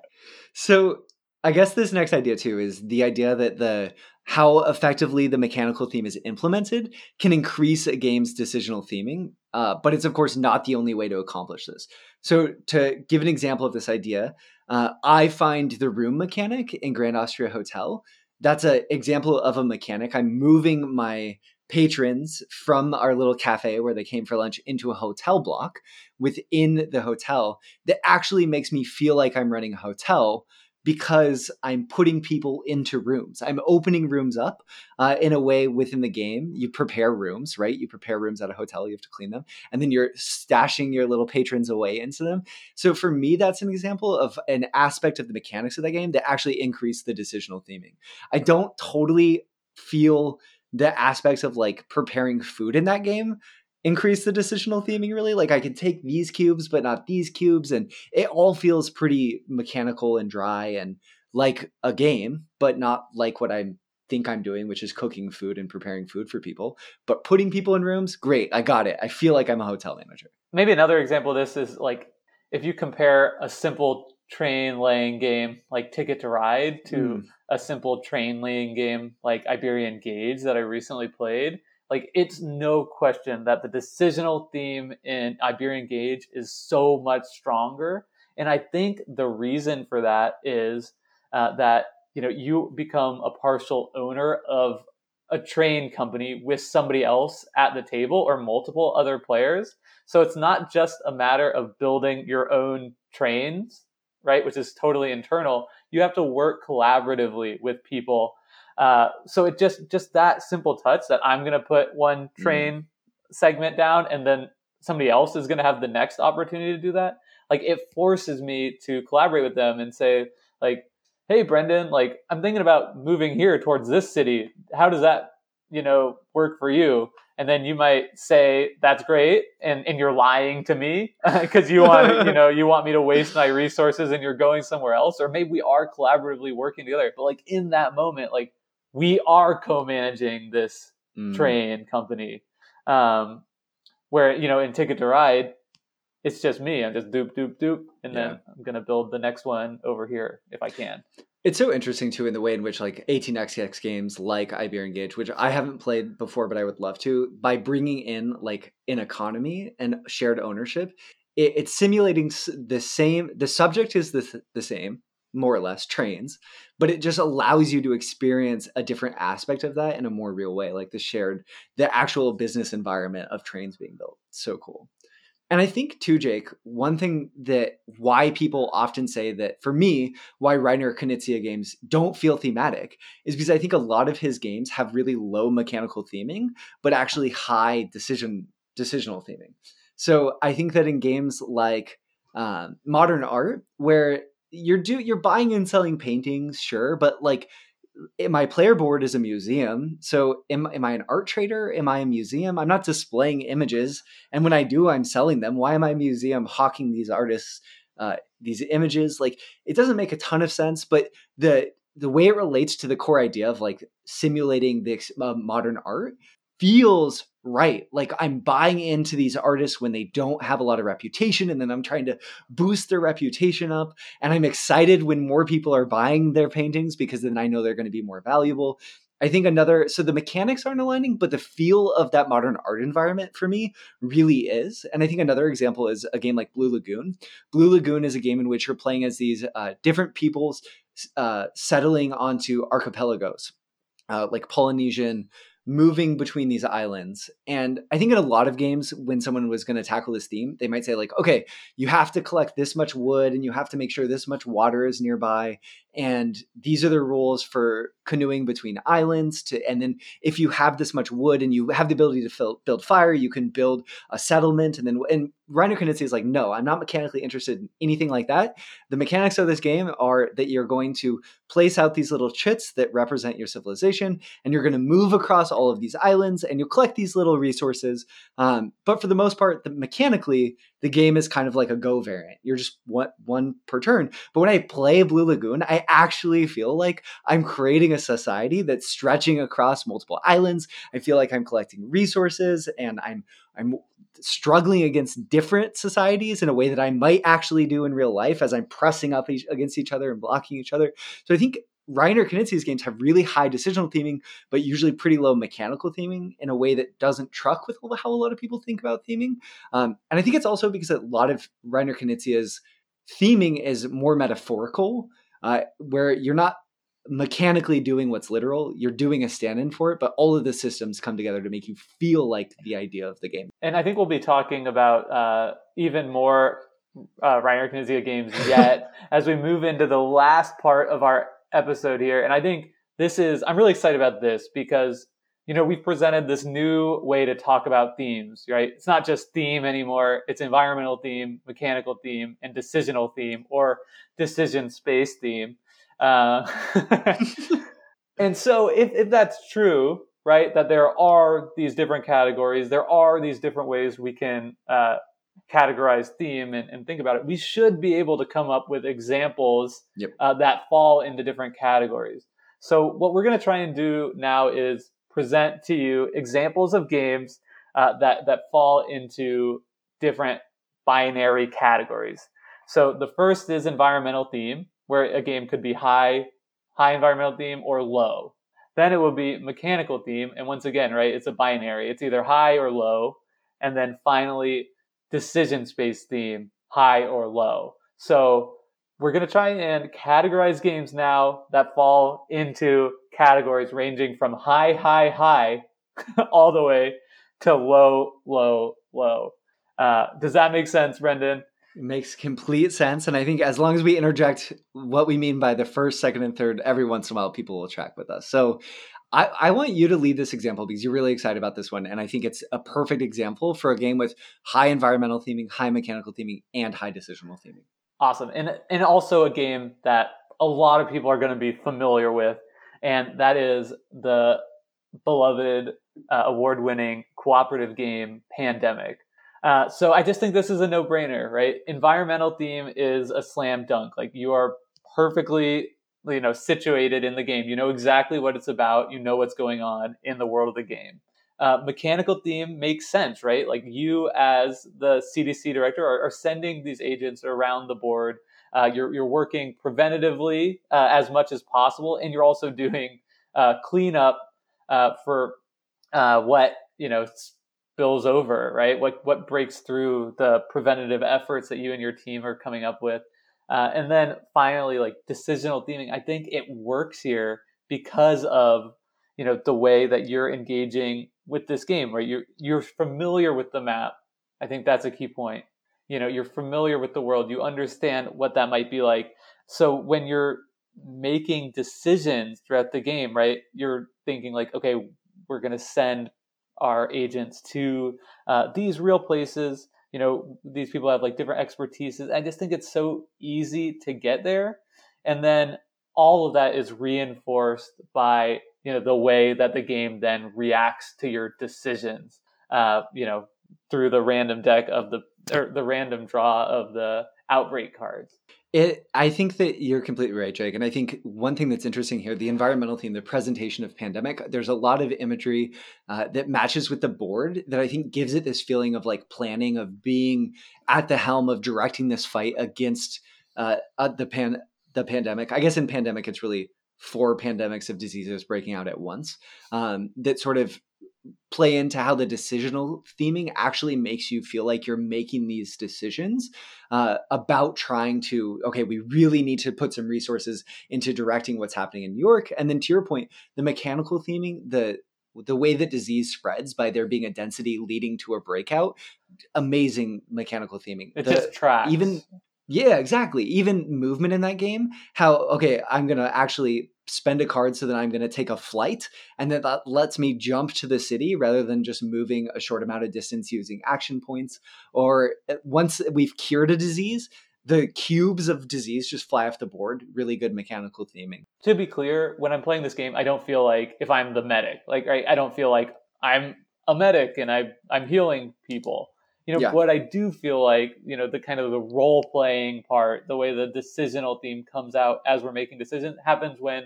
so I guess this next idea too is the idea that the how effectively the mechanical theme is implemented can increase a game's decisional theming, uh, but it's of course not the only way to accomplish this. So to give an example of this idea, uh, I find the room mechanic in Grand Austria Hotel that's an example of a mechanic. I'm moving my patrons from our little cafe where they came for lunch into a hotel block within the hotel that actually makes me feel like I'm running a hotel because I'm putting people into rooms. I'm opening rooms up uh, in a way within the game. You prepare rooms, right? You prepare rooms at a hotel, you have to clean them, and then you're stashing your little patrons away into them. So for me, that's an example of an aspect of the mechanics of that game that actually increase the decisional theming. I don't totally feel the aspects of like preparing food in that game increase the decisional theming really. Like i can take these cubes but not these cubes and it all feels pretty mechanical and dry and like a game but not like what i think i'm doing which is cooking food and preparing food for people. But putting people in rooms? Great i got it. I feel like i'm a hotel manager. Maybe another example of this is like if you compare a simple train laying game like ticket to ride to mm. a simple train laying game like Iberian Gauge that i recently played like it's no question that the decisional theme in Iberian Gauge is so much stronger. And I think the reason for that is uh, that you know you become a partial owner of a train company with somebody else at the table or multiple other players. So it's not just a matter of building your own trains, right, which is totally internal. You have to work collaboratively with people uh, so it just just that simple touch that I'm going to put one mm-hmm. train mm. segment down and then somebody else is going to have the next opportunity to do that. Like it forces me to collaborate with them and say like, "Hey, Brendan, like I'm thinking about moving here towards this city. How does that, you know, work for you?" and then you might say that's great and, and you're lying to me because you want you know you want me to waste my resources and you're going somewhere else or maybe we are collaboratively working together but like in that moment like we are co-managing this mm. train company. Um, where you know in Ticket to Ride, it's just me. I'm just doop doop doop, and yeah. then I'm gonna build the next one over here if I can. It's so interesting too in the way in which like 18xx games like Iberian Gauge, which I haven't played before but I would love to, by bringing in like an economy and shared ownership, it, it's simulating the same. The subject is the the same, more or less trains but it just allows you to experience a different aspect of that in a more real way like the shared the actual business environment of trains being built. So cool. And i think too jake one thing that why people often say that for me why reiner knizia games don't feel thematic is because i think a lot of his games have really low mechanical theming but actually high decision decisional theming. So I think that in games like um, modern art, where you're do you're buying and selling paintings, sure, but like eh, my player board is a museum. So am, am I an art trader? Am I a museum? I'm not displaying images. And when I do, I'm selling them. Why am I a museum hawking these artists, uh, these images? Like it doesn't make a ton of sense, but the the way it relates to the core idea of like simulating the uh, modern art feels right. Like I'm buying into these artists when they don't have a lot of reputation, and then I'm trying to boost their reputation up. And I'm excited when more people are buying their paintings because then I know they're going to be more valuable. I think another, so the mechanics aren't aligning, but the feel of that modern art environment for me really is. And I think another example is a game like Blue Lagoon. Blue Lagoon is a game in which you're playing as these uh, different peoples uh, settling onto archipelagos, uh, like Polynesian moving between these islands. And I think in a lot of games, when someone was going to tackle this theme, they might say, like, okay, you have to collect this much wood and you have to make sure this much water is nearby. And these are the rules for canoeing between islands. To and then if you have this much wood and you have the ability to fill, build fire, you can build a settlement. And then and Reiner Knizia is like, no, I'm not mechanically interested in anything like that. The mechanics of this game are that you're going to place out these little chits that represent your civilization, and you're going to move across all of these islands, and you'll collect these little resources. Um, but for the most part, the, mechanically, the game is kind of like a Go variant. You're just one, one per turn. But when I play Blue Lagoon, I actually feel like I'm creating society that's stretching across multiple islands. I feel like I'm collecting resources, and I'm I'm struggling against different societies in a way that I might actually do in real life as I'm pressing up each, against each other and blocking each other. So I think Reiner Knizia's games have really high decisional theming, but usually pretty low mechanical theming in a way that doesn't truck with how a lot of people think about theming. Um, and I think it's also because a lot of Reiner Knizia's theming is more metaphorical, uh, where you're not mechanically doing what's literal. You're doing a stand in for it, but all of the systems come together to make you feel like the idea of the game. And I think we'll be talking about uh, even more uh, Reiner Knizia games yet as we move into the last part of our episode here. And I think this is, I'm really excited about this because, you know, we've presented this new way to talk about themes, right? It's not just theme anymore, it's environmental theme, mechanical theme, and decisional theme or decision space theme. Uh, and so, if, if that's true, right, that there are these different categories, there are these different ways we can uh, categorize theme and, and, think about it, we should be able to come up with examples yep. uh, that fall into different categories. So, what we're going to try and do now is present to you examples of games uh, that that fall into different binary categories. So, the first is environmental theme where a game could be high, high environmental theme or low. Then it will be mechanical theme. And once again, right, it's a binary. It's either high or low. And then finally, decision space theme, high or low. So we're going to try and categorize games now that fall into categories ranging from high, high, high all the way to low, low, low. Uh, does that make sense, Brendan? It makes complete sense. And I think as long as we interject what we mean by the first, second, and third, every once in a while people will track with us. So I, I want you to lead this example because you're really excited about this one. And I think it's a perfect example for a game with high environmental theming, high mechanical theming, and high decisional theming. Awesome. And and also a game that a lot of people are going to be familiar with, and that is the beloved uh, award-winning cooperative game Pandemic. Uh, so I just think this is a no-brainer, right? Environmental theme is a slam dunk. Like you are perfectly, you know, situated in the game. You know exactly what it's about. You know what's going on in the world of the game. Uh, mechanical theme makes sense, right? Like you, as the CDC director, are, are sending these agents around the board. Uh, you're you're working preventatively uh, as much as possible, and you're also doing uh, cleanup uh, for what you know spills over, right? What what breaks through the preventative efforts that you and your team are coming up with, uh, and then finally, like decisional theming. I think it works here because of you know the way that you're engaging with this game, right? You're you're familiar with the map. I think that's a key point. You know, you're familiar with the world. You understand what that might be like. So when you're making decisions throughout the game, right? You're thinking like, okay, we're going to send our agents to uh, these real places. you know these people have like different expertises i just think it's so easy to get there and then all of that is reinforced by you know the way that the game then reacts to your decisions uh, you know through the random deck of the or the random draw of the outbreak cards it, I think that you're completely right, Jake. And I think one thing that's interesting here, the environmental theme, the presentation of pandemic, there's a lot of imagery uh, that matches with the board that I think gives it this feeling of like planning, of being at the helm, of directing this fight against uh, uh, the pan the pandemic. I guess in pandemic, it's really four pandemics of diseases breaking out at once um, that sort of play into how the decisional theming actually makes you feel like you're making these decisions uh, about trying to okay we really need to put some resources into directing what's happening in new york. And then to your point the mechanical theming the the way that disease spreads by there being a density leading to a breakout amazing mechanical theming. It the, just tracks. even yeah exactly. Even movement in that game how okay i'm gonna actually spend a card so that I'm going to take a flight. And then that lets me jump to the city rather than just moving a short amount of distance using action points. Or uh, once we've cured a disease, the cubes of disease just fly off the board. Really good mechanical theming. To be clear, when I'm playing this game, I don't feel like if I'm the medic, like I, I don't feel like I'm a medic and I I'm healing people. You know, yeah. what I do feel like, you know, the kind of the role playing part, the way the decisional theme comes out as we're making decisions happens when,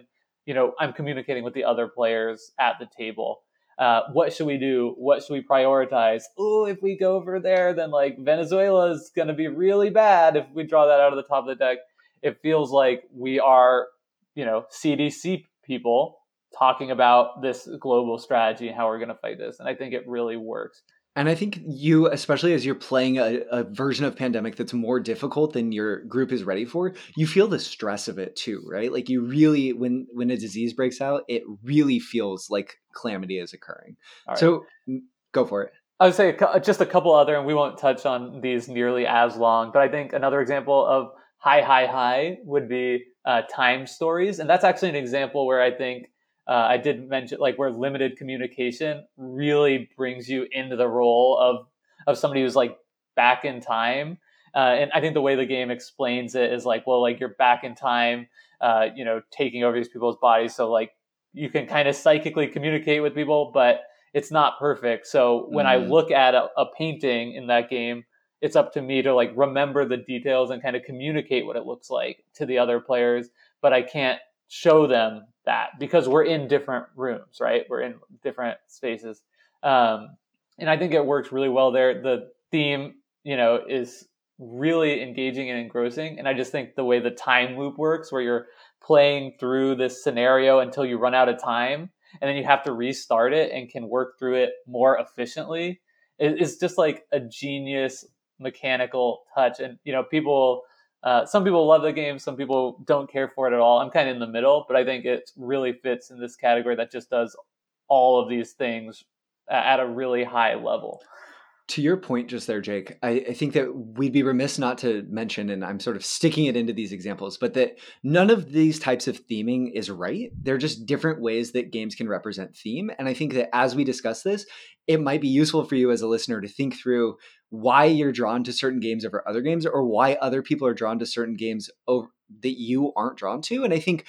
you know, I'm communicating with the other players at the table. Uh, what should we do? What should we prioritize? Oh, if we go over there, then like Venezuela is going to be really bad if we draw that out of the top of the deck. It feels like we are, you know, CDC people talking about this global strategy and how we're going to fight this. And I think it really works. And I think you, especially as you're playing a, a, version of Pandemic that's more difficult than your group is ready for, you feel the stress of it too, right? Like you really, when when a disease breaks out, it really feels like calamity is occurring. Right. So go for it. I would say just a couple other, and we won't touch on these nearly as long. But I think another example of high, high, high would be uh, time stories, and that's actually an example where I think uh, I did mention like where limited communication really brings you into the role of of somebody who's like back in time. Uh, and I think the way the game explains it is like, well, like you're back in time, uh, you know, taking over these people's bodies. So like you can kind of psychically communicate with people, but it's not perfect. So when mm. I look at a, a painting in that game, it's up to me to like remember the details and kind of communicate what it looks like to the other players. But I can't show them that because we're in different rooms, right? We're in different spaces. Um, and I think it works really well there. The theme, you know, is really engaging and engrossing. And I just think the way the time loop works, where you're playing through this scenario until you run out of time, and then you have to restart it and can work through it more efficiently, is just like a genius mechanical touch. And, you know, people uh, some people love the game, some people don't care for it at all. I'm kind of in the middle, but I think it really fits in this category that just does all of these things at a really high level. To your point just there, Jake, I, I, think that we'd be remiss not to mention, and I'm sort of sticking it into these examples, but that none of these types of theming is right. They're just different ways that games can represent theme. And I think that as we discuss this, it might be useful for you as a listener to think through why you're drawn to certain games over other games or why other people are drawn to certain games over, that you aren't drawn to and i think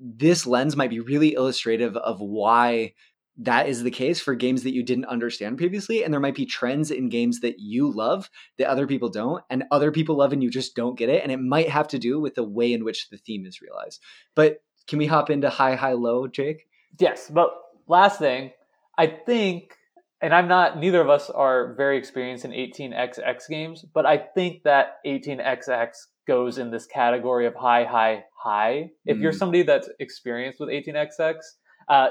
this lens might be really illustrative of why that is the case for games that you didn't understand previously and there might be trends in games that you love that other people don't and other people love and you just don't get it and it might have to do with the way in which the theme is realized. But can we hop into high high low jake? Yes but last thing i think and I'm not, neither of us are very experienced in 18xx games, but I think that 18xx goes in this category of high, high, high. If you're mm. somebody that's experienced with 18xx, uh,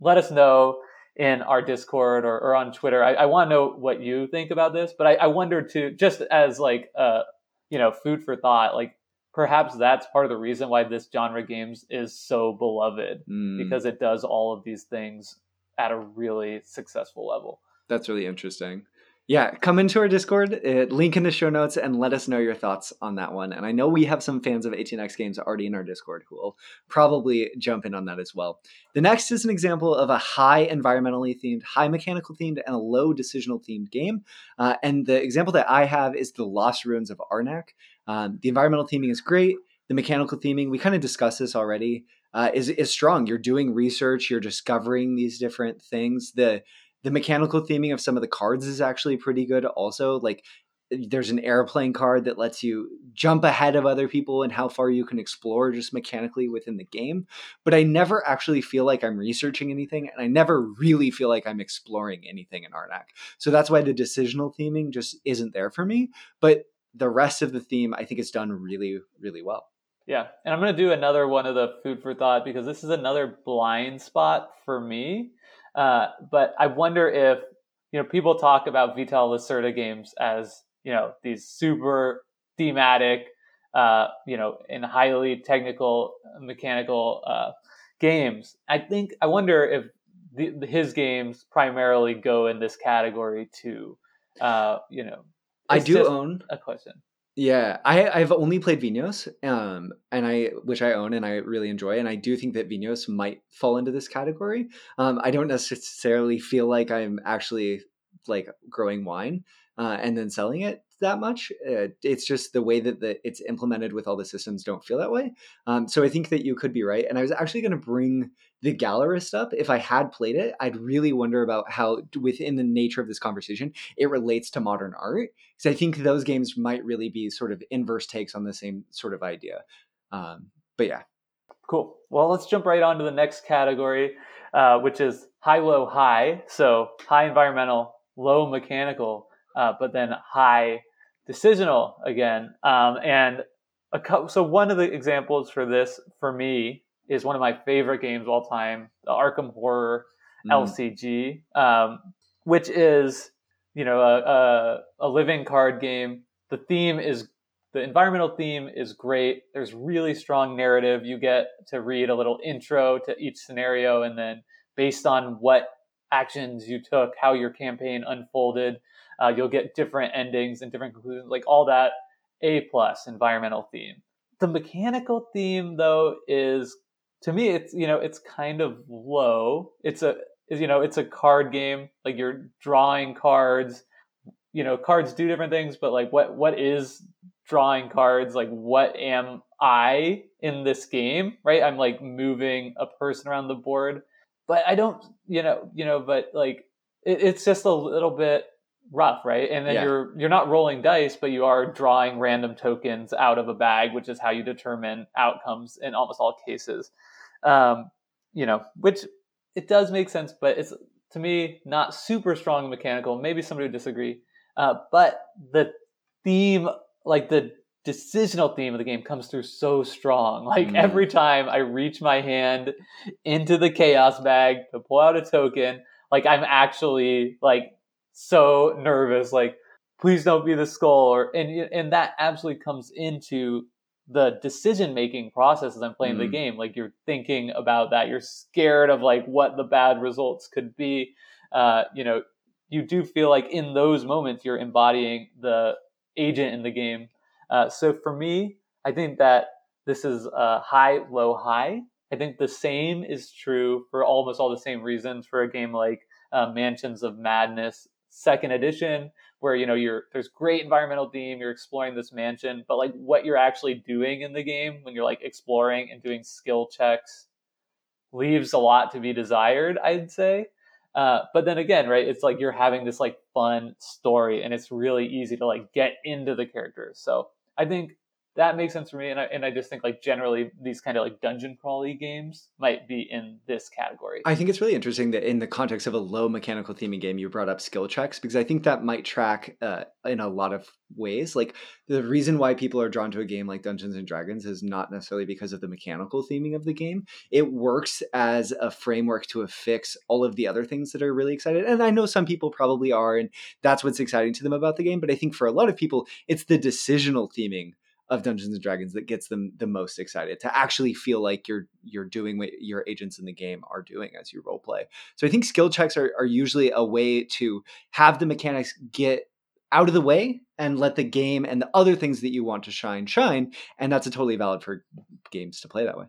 let us know in our Discord or, or on Twitter. I, I want to know what you think about this, but I, I wonder to just as like, uh, you know, food for thought, like perhaps that's part of the reason why this genre games is so beloved mm. because it does all of these things at a really successful level. That's really interesting. Yeah, come into our Discord, uh, link in the show notes, and let us know your thoughts on that one. And I know we have some fans of 18x games already in our Discord who will probably jump in on that as well. The next is an example of a high environmentally themed, high mechanical themed, and a low decisional themed game. Uh, and the example that I have is the Lost Ruins of Arnak. Um, the environmental theming is great. The mechanical theming, we kind of discussed this already, uh, is is strong. You're doing research, you're discovering these different things. The the mechanical theming of some of the cards is actually pretty good also like there's an airplane card that lets you jump ahead of other people and how far you can explore just mechanically within the game but i never actually feel like i'm researching anything and i never really feel like i'm exploring anything in arnak so that's why the decisional theming just isn't there for me but the rest of the theme i think is done really really well yeah and i'm going to do another one of the food for thought because this is another blind spot for me uh, but I wonder if you know people talk about Vital Lacerda games as you know these super thematic, uh, you know, and highly technical mechanical uh, games. I think I wonder if the, his games primarily go in this category too. Uh, you know, I do own a question. Yeah, I I've only played Vinhos, um, and I which I own and I really enjoy, and I do think that Vinhos might fall into this category. Um, I don't necessarily feel like I'm actually like growing wine uh, and then selling it that much. Uh, it's just the way that the, it's implemented with all the systems don't feel that way. Um, so I think that you could be right. And I was actually going to bring the Gallerist stuff, If I had played it, I'd really wonder about how, within the nature of this conversation, it relates to modern art. Because I think those games might really be sort of inverse takes on the same sort of idea. Um, but yeah. Cool. Well, let's jump right on to the next category, uh, which is high, low, high. So high environmental, low mechanical, uh, but then high decisional again. Um, and a co- so one of the examples for this for me is one of my favorite games of all time, the Arkham Horror mm. LCG, um, which is you know a, a, a living card game. The theme is the environmental theme is great. There's really strong narrative. You get to read a little intro to each scenario, and then based on what actions you took, how your campaign unfolded, uh, you'll get different endings and different conclusions, like all that. A plus environmental theme. The mechanical theme, though, is to me, it's you know, it's kind of low. It's a you know, it's a card game. Like you're drawing cards. You know, cards do different things, but like, what what is drawing cards? Like, what am I in this game? Right? I'm like moving a person around the board, but I don't. You know, you know, but like, it, it's just a little bit rough, right? And then yeah. you're you're not rolling dice, but you are drawing random tokens out of a bag, which is how you determine outcomes in almost all cases. Um, you know, which it does make sense, but it's to me not super strong mechanical. Maybe somebody would disagree, uh, but the theme, like the decisional theme of the game, comes through so strong. Like mm. every time I reach my hand into the chaos bag to pull out a token, like I'm actually like so nervous, like please don't be the skull, or and and that absolutely comes into the decision making process as I'm playing mm. the game. Like you're thinking about that, you're scared of like what the bad results could be. Uh, you know, you do feel like in those moments you're embodying the agent in the game. Uh, so for me, I think that this is a high, low, high. I think the same is true for almost all the same reasons for a game like uh, Mansions of Madness second edition where you know you're there's great environmental theme you're exploring this mansion but like what you're actually doing in the game when you're like exploring and doing skill checks leaves a lot to be desired i'd say. Uh, but then again right it's like you're having this like fun story and it's really easy to like get into the characters. So i think that makes sense for me. And I, and I just think like generally these kind of like dungeon crawly games might be in this category. I think it's really interesting that in the context of a low mechanical theming game, you brought up skill checks because I think that might track uh, in a lot of ways. Like the reason why people are drawn to a game like Dungeons and Dragons is not necessarily because of the mechanical theming of the game. It works as a framework to affix all of the other things that are really excited. And I know some people probably are, and that's what's exciting to them about the game. But I think for a lot of people, it's the decisional theming of Dungeons and Dragons that gets them the most excited to actually feel like you're you're doing what your agents in the game are doing as you role play. So I think skill checks are, are usually a way to have the mechanics get out of the way and let the game and the other things that you want to shine shine. And that's a totally valid for games to play that way.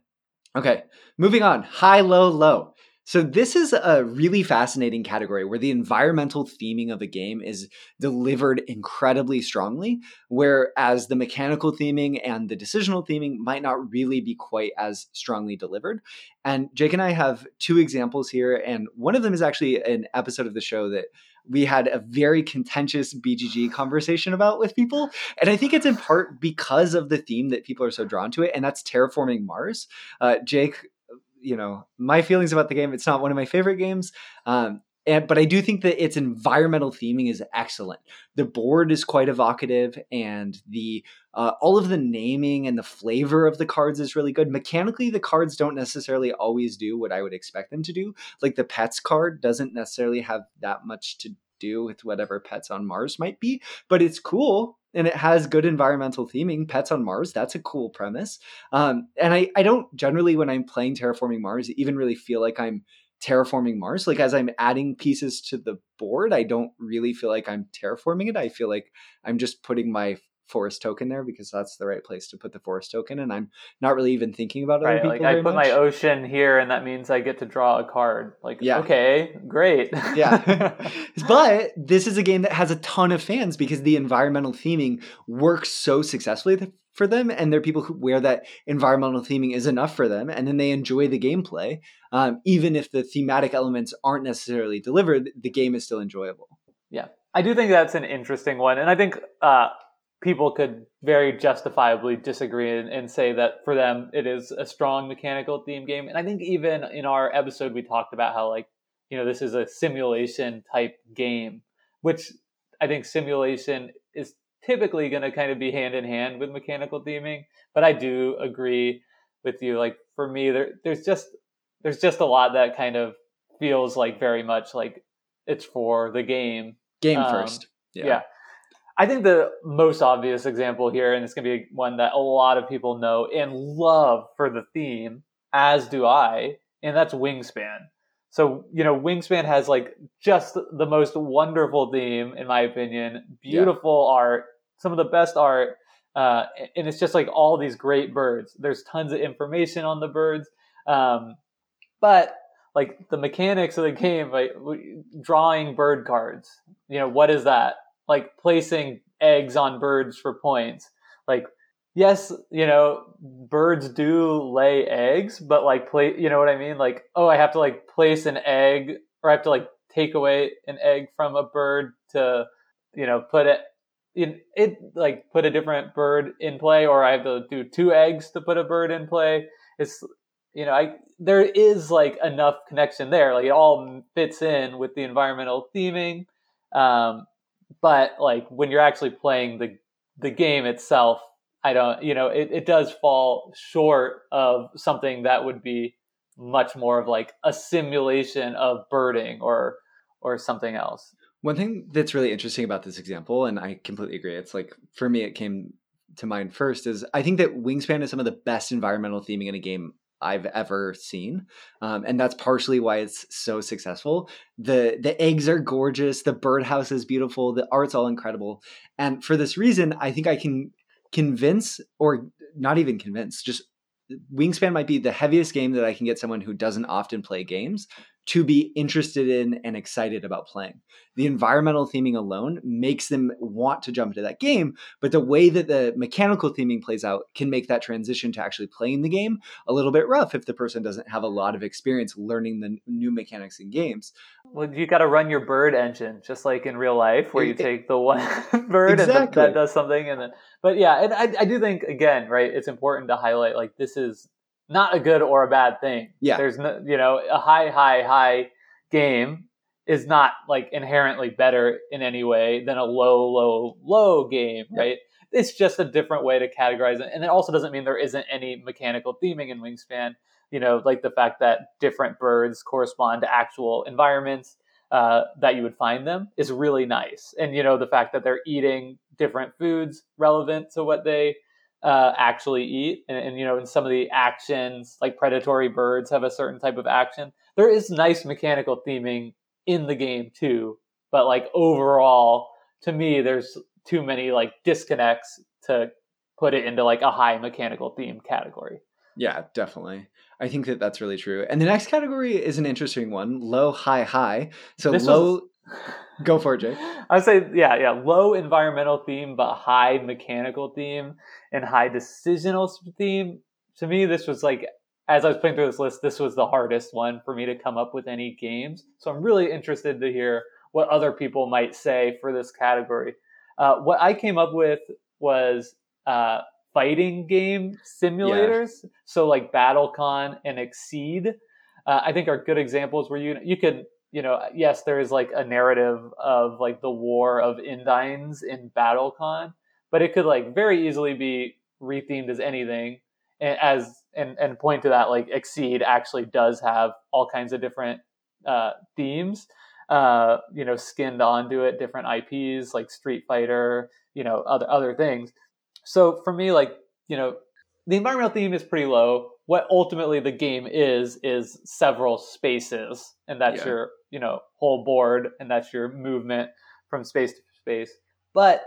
Okay, moving on. High, low, low. So this is a really fascinating category where the environmental theming of a game is delivered incredibly strongly, whereas the mechanical theming and the decisional theming might not really be quite as strongly delivered. And Jake and I have two examples here, and one of them is actually an episode of the show that we had a very contentious BGG conversation about with people. And I think it's in part because of the theme that people are so drawn to it, and that's terraforming Mars. Uh, Jake you know my feelings about the game. It's not one of my favorite games, um, and, but I do think that its environmental theming is excellent. The board is quite evocative, and the uh, all of the naming and the flavor of the cards is really good. Mechanically, the cards don't necessarily always do what I would expect them to do. Like the pets card doesn't necessarily have that much to do with whatever pets on Mars might be, but it's cool and it has good environmental theming. Pets on Mars, that's a cool premise. Um, and I, I don't generally, when I'm playing Terraforming Mars, even really feel like I'm terraforming Mars. Like as I'm adding pieces to the board, I don't really feel like I'm terraforming it. I feel like I'm just putting my forest token there because that's the right place to put the forest token and i'm not really even thinking about it. right, people like i put much. my ocean here and that means i get to draw a card like yeah. okay great yeah but this is a game that has a ton of fans because the environmental theming works so successfully for them and there are people who where that environmental theming is enough for them and then they enjoy the gameplay um, even if the thematic elements aren't necessarily delivered the game is still enjoyable yeah i do think that's an interesting one and i think uh, people could very justifiably disagree and, and, say that for them it is a strong mechanical theme game. And I think even in our episode we talked about how like you know this is a simulation type game, which I think simulation is typically going to kind of be hand in hand with mechanical theming. But I do agree with you. Like for me, there there's just there's just a lot that kind of feels like very much like it's for the game. Game um, first. yeah. yeah I think the most obvious example here, and it's going to be one that a lot of people know and love for the theme, as do I, and that's Wingspan. So, you know, Wingspan has like just the most wonderful theme, in my opinion. Beautiful yeah. art, some of the best art. Uh, and it's just like all these great birds. There's tons of information on the birds. Um, but like the mechanics of the game, like drawing bird cards, you know, what is that? Like placing eggs on birds for points. Like, yes, you know, birds do lay eggs, but like play, you know what I mean? Like, oh, I have to like place an egg, or I have to like take away an egg from a bird to, you know, put it in it like put a different bird in play, or I have to do two eggs to put a bird in play. It's you know, I there is like enough connection there. Like it all fits in with the environmental theming. Um, but like when you're actually playing the the game itself i don't you know it, it does fall short of something that would be much more of like a simulation of birding or or something else. One thing that's really interesting about this example and i completely agree it's like for me it came to mind first is i think that wingspan is some of the best environmental theming in a game I've ever seen, um, and that's partially why it's so successful. the The eggs are gorgeous, the birdhouse is beautiful, the art's all incredible, and for this reason, I think I can convince, or not even convince, just Wingspan might be the heaviest game that I can get someone who doesn't often play games to be interested in and excited about playing. The environmental theming alone makes them want to jump into that game, but the way that the mechanical theming plays out can make that transition to actually playing the game a little bit rough if the person doesn't have a lot of experience learning the new mechanics in games. Well, you got to run your bird engine just like in real life where you take the one bird exactly. and that does something and then but yeah, and I, I do think again, right, it's important to highlight like this is not a good or a bad thing. Yeah. There's no, you know, a high, high, high game is not like inherently better in any way than a low, low, low game, yeah. right? It's just a different way to categorize it. And it also doesn't mean there isn't any mechanical theming in Wingspan. You know, like the fact that different birds correspond to actual environments uh, that you would find them is really nice. And, you know, the fact that they're eating different foods relevant to what they uh, actually eat, and, and you know, in some of the actions, like predatory birds have a certain type of action. There is nice mechanical theming in the game too, but like overall, to me, there's too many like disconnects to put it into like a high mechanical theme category. Yeah, definitely. I think that that's really true. And the next category is an interesting one: low, high, high. So this low. Was... Go for it, Jake. I'd say, yeah, yeah, low environmental theme, but high mechanical theme and high decisional theme. To me, this was like, as I was playing through this list, this was the hardest one for me to come up with any games. So I'm really interested to hear what other people might say for this category. Uh, what I came up with was uh, fighting game simulators. Yeah. So like BattleCon and Exceed, uh, I think are good examples where you you could you know yes there is like a narrative of like the war of Indines in BattleCon, but it could like very easily be rethemed as anything. And as and and point to that like Exceed actually does have all kinds of different uh, themes. Uh, you know, skinned onto it, different IPs like Street Fighter, you know, other other things so for me, like, you know, the environmental theme is pretty low. What ultimately the game is, is several spaces, and that's yeah. your, you know, whole board, and that's your movement from space to space. But,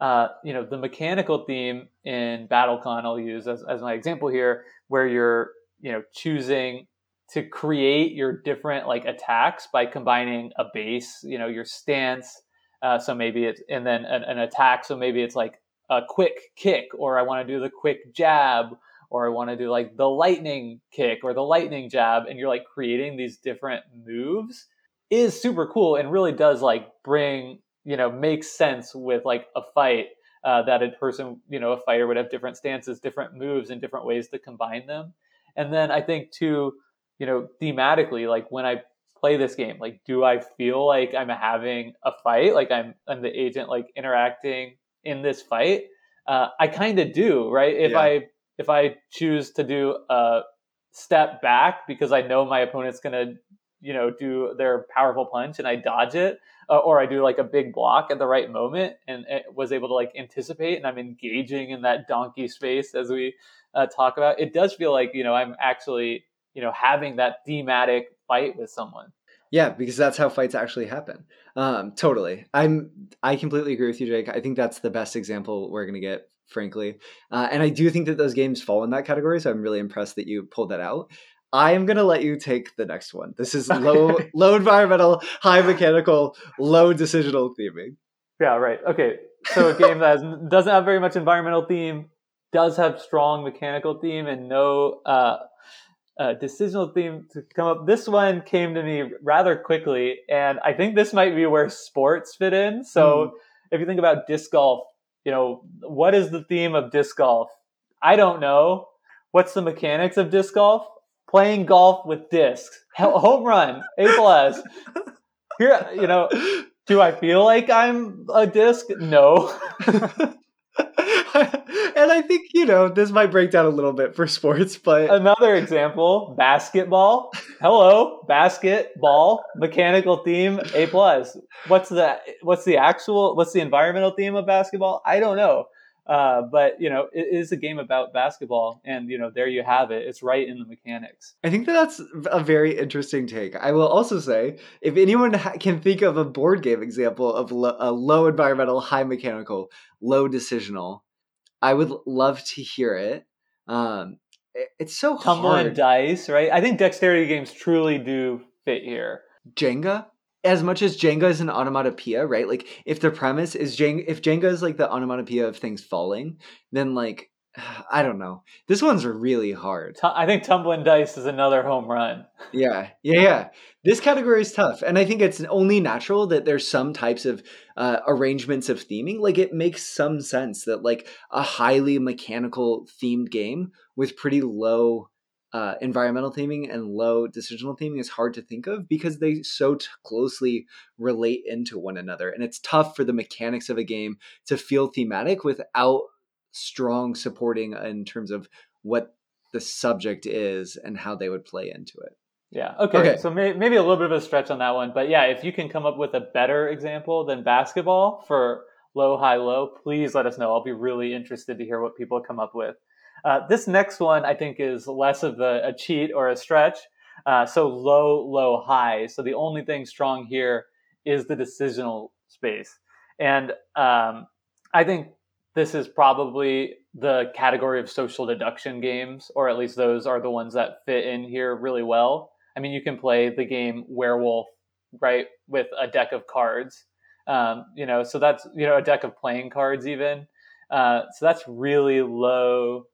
uh, you know, the mechanical theme in BattleCon, I'll use as, as my example here, where you're, you know, choosing to create your different like attacks by combining a base, you know, your stance. Uh, so maybe it's, and then an, an attack. So maybe it's like a quick kick or I want to do the quick jab or I want to do like the lightning kick or the lightning jab and you're like creating these different moves is super cool and really does like bring, you know, makes sense with like a fight uh, that a person, you know, a fighter would have different stances, different moves and different ways to combine them. And then I think too, you know, thematically, like when I play this game, like do I feel like I'm having a fight? Like I'm I'm the agent like interacting in this fight, uh, I kind of do, right? If yeah. I if I choose to do a step back because I know my opponent's gonna, you know, do their powerful punch and I dodge it, uh, or I do like a big block at the right moment and was able to like anticipate and I'm engaging in that donkey space as we uh, talk about. It does feel like you know I'm actually you know having that thematic fight with someone. Yeah, because that's how fights actually happen. Um, totally. I'm I completely agree with you, Jake. I think that's the best example we're gonna get, frankly. Uh, and I do think that those games fall in that category, so I'm really impressed that you pulled that out. I am gonna let you take the next one. This is low low environmental, high mechanical, low decisional theming. Yeah, right. Okay. So a game that has, doesn't have very much environmental theme, does have strong mechanical theme, and no uh, uh, decisional theme to come up. This one came to me rather quickly, and I think this might be where sports fit in. So, mm. if you think about disc golf, you know, what is the theme of disc golf? I don't know. What's the mechanics of disc golf? Playing golf with discs. Home run, A plus. Here, you know, do I feel like I'm a disc? No. and I think, you know, this might break down a little bit for sports, but another example, basketball. Hello, basketball, mechanical theme, A plus. What's the what's the actual what's the environmental theme of basketball? I don't know. Uh, but you know, it is a game about basketball, and you know, there you have it. It's right in the mechanics. I think that that's a very interesting take. I will also say, if anyone ha- can think of a board game example of lo- a low environmental, high mechanical, low decisional, I would love to hear it. Um, it it's so tumbling dice, right? I think dexterity games truly do fit here. Jenga, as much as Jenga is an onomatopoeia, right? Like if the premise is Jenga, if Jenga is like the onomatopoeia of things falling, then like I don't know. This one's really hard. I think tumbling dice is another home run. yeah, yeah, yeah. This category is tough, and I think it's only natural that there's some types of uh, arrangements of theming. Like it makes some sense that like a highly mechanical themed game with pretty low uh, environmental theming and low decisional theming is hard to think of because they so t- closely relate into one another, and it's tough for the mechanics of a game to feel thematic without strong supporting in terms of what the subject is and how they would play into it. Yeah. Okay. okay. So may, maybe a little bit of a stretch on that one, but yeah, if you can come up with a better example than basketball for low, high, low, please let us know. I'll be really interested to hear what people come up with. Uh, this next one I think is less of a, a cheat or a stretch. Uh, so low, low, high. So the only thing strong here is the decisional space. And um, I think this is probably the category of social deduction games, or at least those are the ones that fit in here really well. I mean, you can play the game Werewolf, right, with a deck of cards. Um, you know, so that's you know a deck of playing cards even. Uh, so that's really low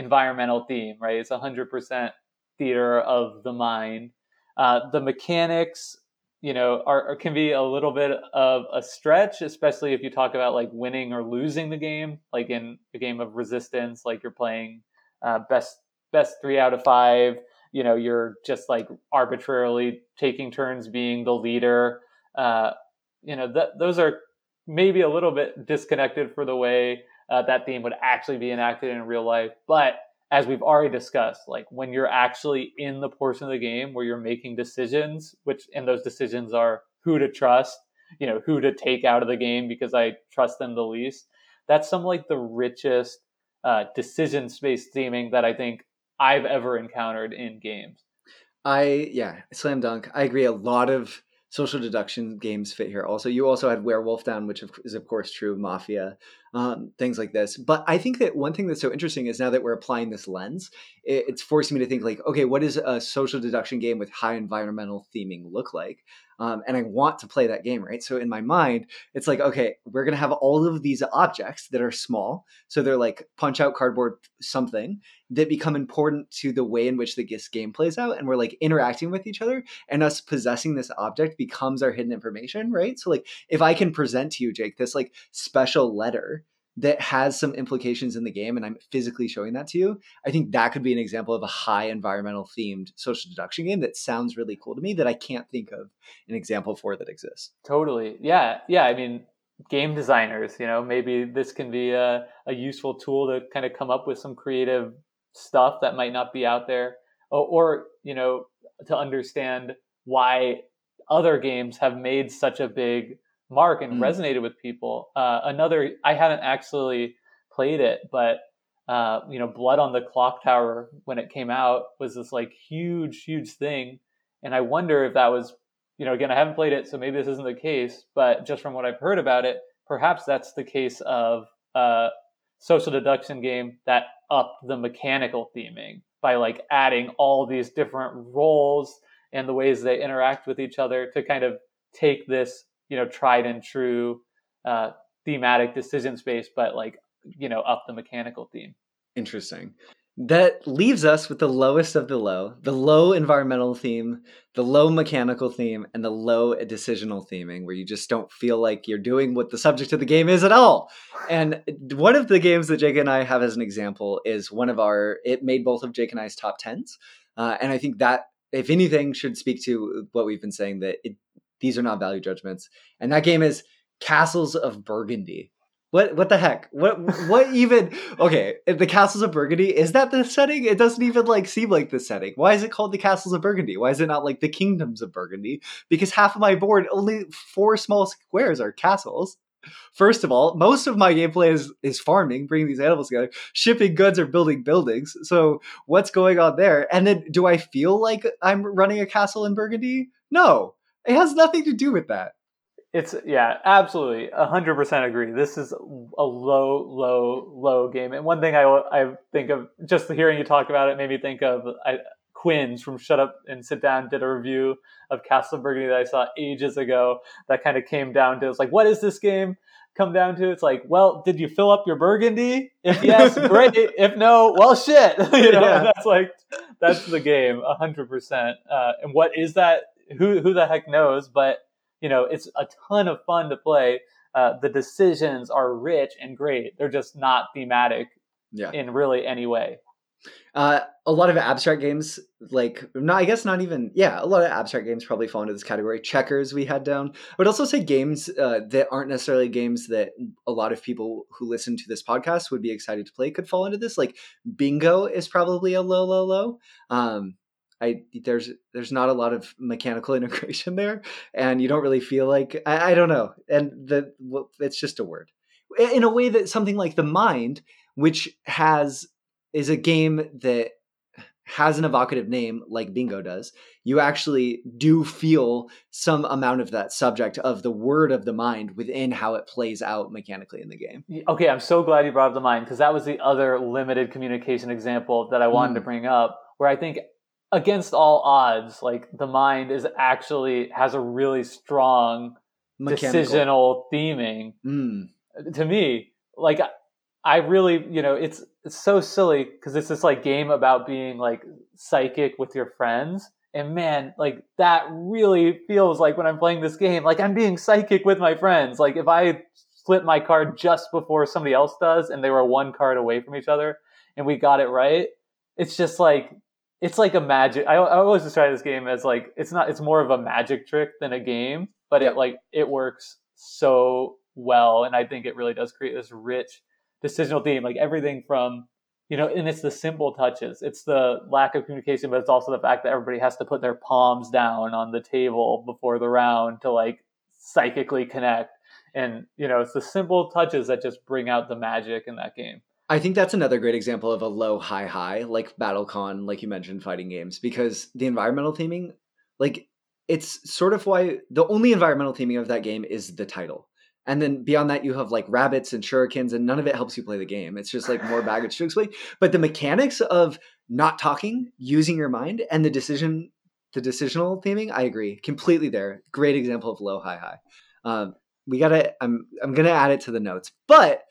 environmental theme, right? It's 100% theater of the mind. Uh, the mechanics, you know, are, are, can be a little bit of a stretch, especially if you talk about like winning or losing the game, like in a game of resistance, like you're playing uh, best best three out of five. You know, you're just like arbitrarily taking turns being the leader. Uh, you know, that those are maybe a little bit disconnected for the way uh, that theme would actually be enacted in real life. But as we've already discussed, like when you're actually in the portion of the game where you're making decisions, which and those decisions are who to trust, you know, who to take out of the game because I trust them the least. That's some like the richest uh, decision space theming that I think I've ever encountered in games. I yeah, slam dunk. I agree. A lot of social deduction games fit here. Also, you also had Werewolf Down, which is of course true, Mafia, um, things like this. But I think that one thing that's so interesting is now that we're applying this lens, it, it's forcing me to think like, okay, what does a social deduction game with high environmental theming look like? Um, and I want to play that game, right? So in my mind, it's like, okay, we're gonna have all of these objects that are small, so they're like punch out cardboard something that become important to the way in which the game plays out, and we're like interacting with each other, and us possessing this object becomes our hidden information, right? So like, if I can present to you, Jake, this like special letter that has some implications in the game and I'm physically showing that to you, I think that could be an example of a high environmental themed social deduction game that sounds really cool to me that I can't think of an example for that exists. Totally. Yeah. Yeah. I mean, game designers, you know, maybe this can be a, a useful tool to kind of come up with some creative stuff that might not be out there or, or you know, to understand why other games have made such a big mark and mm. resonated with people. Uh, another, I haven't actually played it, but uh, you know, Blood on the Clocktower when it came out was this like huge, huge thing, and I wonder if that was, you know, again, I haven't played it, so maybe this isn't the case, but just from what I've heard about it, perhaps that's the case of a social deduction game that upped the mechanical theming by like adding all these different roles and the ways they interact with each other to kind of take this you know tried and true uh, thematic decision space, but like you know up the mechanical theme. Interesting. That leaves us with the lowest of the low, the low environmental theme, the low mechanical theme, and the low decisional theming, where you just don't feel like you're doing what the subject of the game is at all. And one of the games that Jake and I have as an example is one of our, it made both of Jake and I's top tens. Uh, and I think that, if anything, should speak to what we've been saying that it these are not value judgments. And that game is Castles of Burgundy. What what the heck? What what even okay, the Castles of Burgundy, is that the setting? It doesn't even like seem like the setting. Why is it called the Castles of Burgundy? Why is it not like the Kingdoms of Burgundy? Because half of my board, only four small squares are castles. First of all, most of my gameplay is is farming, bringing these animals together, shipping goods or building buildings. So what's going on there? And then do I feel like I'm running a castle in Burgundy? No. It has nothing to do with that. It's yeah, absolutely, hundred percent agree. This is a low, low, low game. And one thing I I think of just hearing you talk about it made me think of I, Quinns from Shut Up and Sit Down did a review of Castle Burgundy that I saw ages ago. That kind of came down to it's like, what is this game? Come down to it's like, well, did you fill up your Burgundy? If yes, great. If no, well, shit. you know, yeah. that's like that's the game, hundred uh, percent. And what is that who who the heck knows? But you know, it's a ton of fun to play. Uh, the decisions are rich and great. They're just not thematic yeah. in really any way. Uh, a lot of abstract games, like not, I guess not even, yeah, a lot of abstract games probably fall into this category. Checkers we had down. I would also say games uh, that aren't necessarily games that a lot of people who listen to this podcast would be excited to play could fall into this. Like bingo is probably a low, low, low. Um, I there's there's not a lot of mechanical integration there, and you don't really feel like I, I don't know. And the well, it's just a word. in a way that something like the mind, which has is a game that has an evocative name like bingo does you actually do feel some amount of that subject of the word of the mind within how it plays out mechanically in the game okay i'm so glad you brought up the mind because that was the other limited communication example that i wanted mm. to bring up where i think against all odds like the mind is actually has a really strong Mechanical. decisional theming mm. to me like I really, you know, it's it's so silly because it's this like game about being like psychic with your friends. And man, like that really feels like when I'm playing this game, like I'm being psychic with my friends. Like if I flip my card just before somebody else does and they were one card away from each other and we got it right, it's just like it's like a magic. I, I always describe this game as like it's not. It's more of a magic trick than a game, but it like it works so well, and I think it really does create this rich decisional theme, like everything from you know, and it's the simple touches. It's the lack of communication, but it's also the fact that everybody has to put their palms down on the table before the round to like psychically connect. And you know, it's the simple touches that just bring out the magic in that game. I think that's another great example of a low high high, like BattleCon, like you mentioned, fighting games, because the environmental theming, like it's sort of why the only environmental theming of that game is the title. And then beyond that you have like rabbits and shurikens and none of it helps you play the game. It's just like more baggage to explain. But the mechanics of not talking using your mind and the decision the decisional theming i agree completely there. Great example of low high high. Um, we gotta i'm i'm gonna add it to the notes. But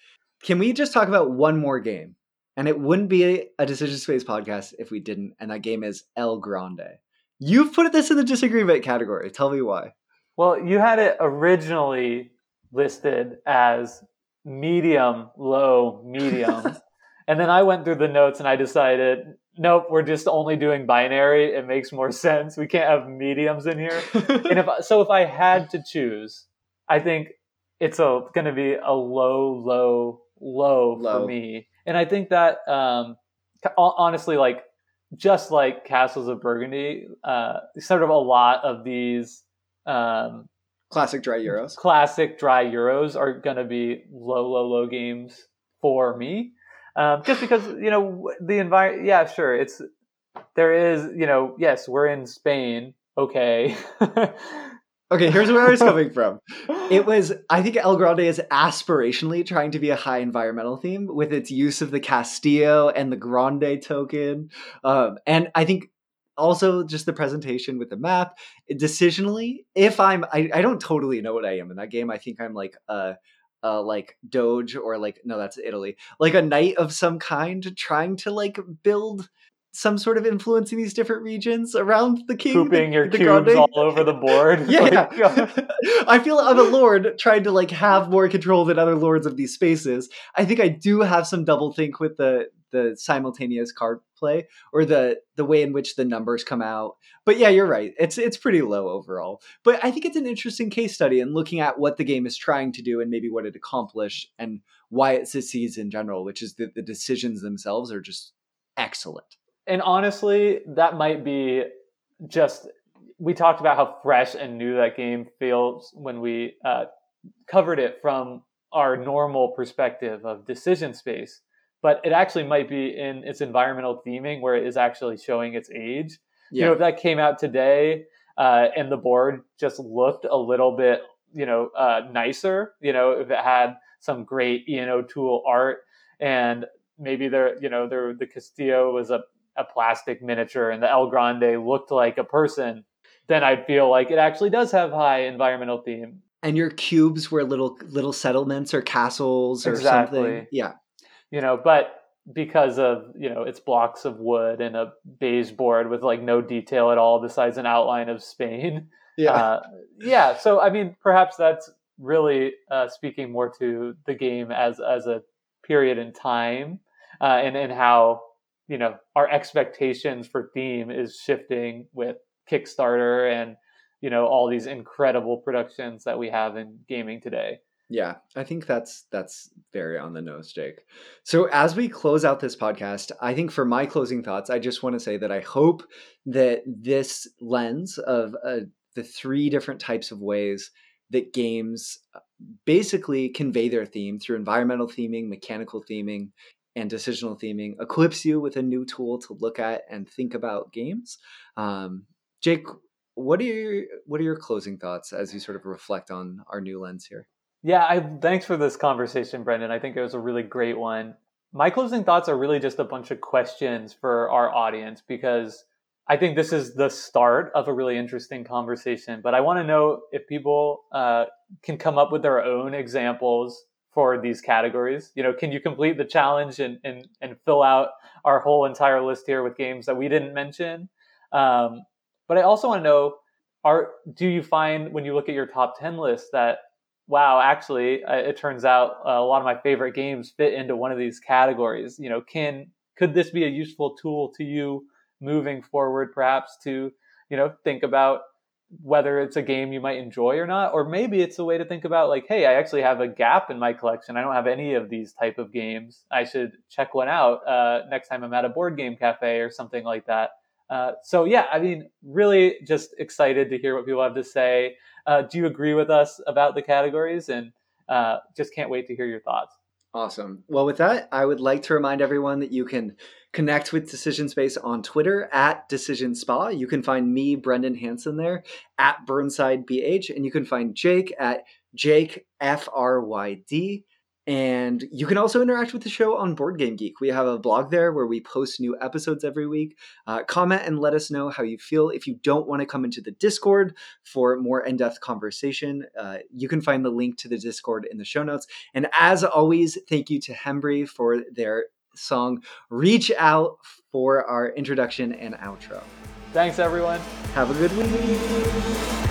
can we just talk about one more game and it wouldn't be a decision space podcast if we didn't and that game is el grande you've put this in the disagreement category tell me why well you had it originally listed as medium, low, medium. and then I went through the notes and I decided, nope, we're just only doing binary. It makes more sense. We can't have mediums in here. and if so, if I had to choose, I think it's going to be a low, low, low, low, for me. And I think that um, honestly, like just like Castles of Burgundy, uh, sort of a lot of these um, Classic dry Euros. Classic dry Euros are going to be low, low, low games for me. Um, just because, you know, the environment, yeah, sure. It's, there is, you know, yes, we're in Spain. Okay. okay, here's where I was coming from. It was, I think El Grande is aspirationally trying to be a high environmental theme with its use of the Castillo and the Grande token. Um, and I think also just the presentation with the map decisionally if i'm I, I don't totally know what i am in that game i think i'm like a, a like doge or like no that's italy like a knight of some kind trying to like build some sort of influence in these different regions around the king. Pooping the, your the cubes Grande. all over the board. yeah, like, I feel I'm a lord trying to like have more control than other lords of these spaces. I think I do have some double think with the the simultaneous card play or the the way in which the numbers come out. But yeah, you're right. It's it's pretty low overall. But I think it's an interesting case study in looking at what the game is trying to do and maybe what it accomplished and why it succeeds in general, which is that the decisions themselves are just excellent. And honestly, that might be just we talked about how fresh and new that game feels when we uh, covered it from our normal perspective of decision space but it actually might be in its environmental theming where it is actually showing its age. Yeah. You know, if that came out today uh, and the board just looked a little bit, you know, uh, nicer, you know, if it had some great Ian O'Toole art and maybe there, you know, there the Castillo was a, a plastic miniature and the El Grande looked like a person, then I'd feel like it actually does have high environmental theme. And your cubes were little little settlements or castles or exactly. something. Yeah you know, but because of you know it's blocks of wood and a beige board with like no detail at all besides an outline of Spain. Yeah, uh, yeah. So I mean, perhaps that's really uh, speaking more to the game as as a period in time, uh, and and how you know our expectations for theme is shifting with Kickstarter and you know all these incredible productions that we have in gaming today. Yeah, I think that's that's very on the nose, Jake. So as we close out this podcast, I think for my closing thoughts, I just want to say that I hope that this lens of uh, the three different types of ways that games basically convey their theme through environmental theming, mechanical theming, and decisional theming, equips you with a new tool to look at and think about games. Um, Jake, what are your what are your closing thoughts as you sort of reflect on our new lens here? Yeah, I, thanks for this conversation, Brendan. I think it was a really great one. My closing thoughts are really just a bunch of questions for our audience because I think this is the start of a really interesting conversation. But I want to know if people uh, can come up with their own examples for these categories. You know, can you complete the challenge and and, and fill out our whole entire list here with games that we didn't mention? Um, but I also want to know: Are do you find when you look at your top ten list that wow, actually, it turns out a lot of my favorite games fit into one of these categories. You know, can could this be a useful tool to you moving forward, perhaps to you know think about whether it's a game you might enjoy or not, or maybe it's a way to think about like, hey, I actually have a gap in my collection. I don't have any of these type of games. I should check one out uh, next time I'm at a board game cafe or something like that. Uh, so yeah, I mean, really just excited to hear what people have to say. Uh, do you agree with us about the categories? And uh, just can't wait to hear your thoughts. Awesome. Well, with that, I would like to remind everyone that you can connect with Decision Space on Twitter at Decision Spa. You can find me, Brendan Hanson, there at Burnside BH, and you can find Jake at Jake F R Y D. And you can also interact with the show on Board Game Geek. We have a blog there where we post new episodes every week. Uh, comment and let us know how you feel. If you don't want to come into the Discord for more in depth conversation, uh, you can find the link to the Discord in the show notes. And as always, thank you to Hembry for their song Reach Out for our introduction and outro. Thanks, everyone. Have a good week.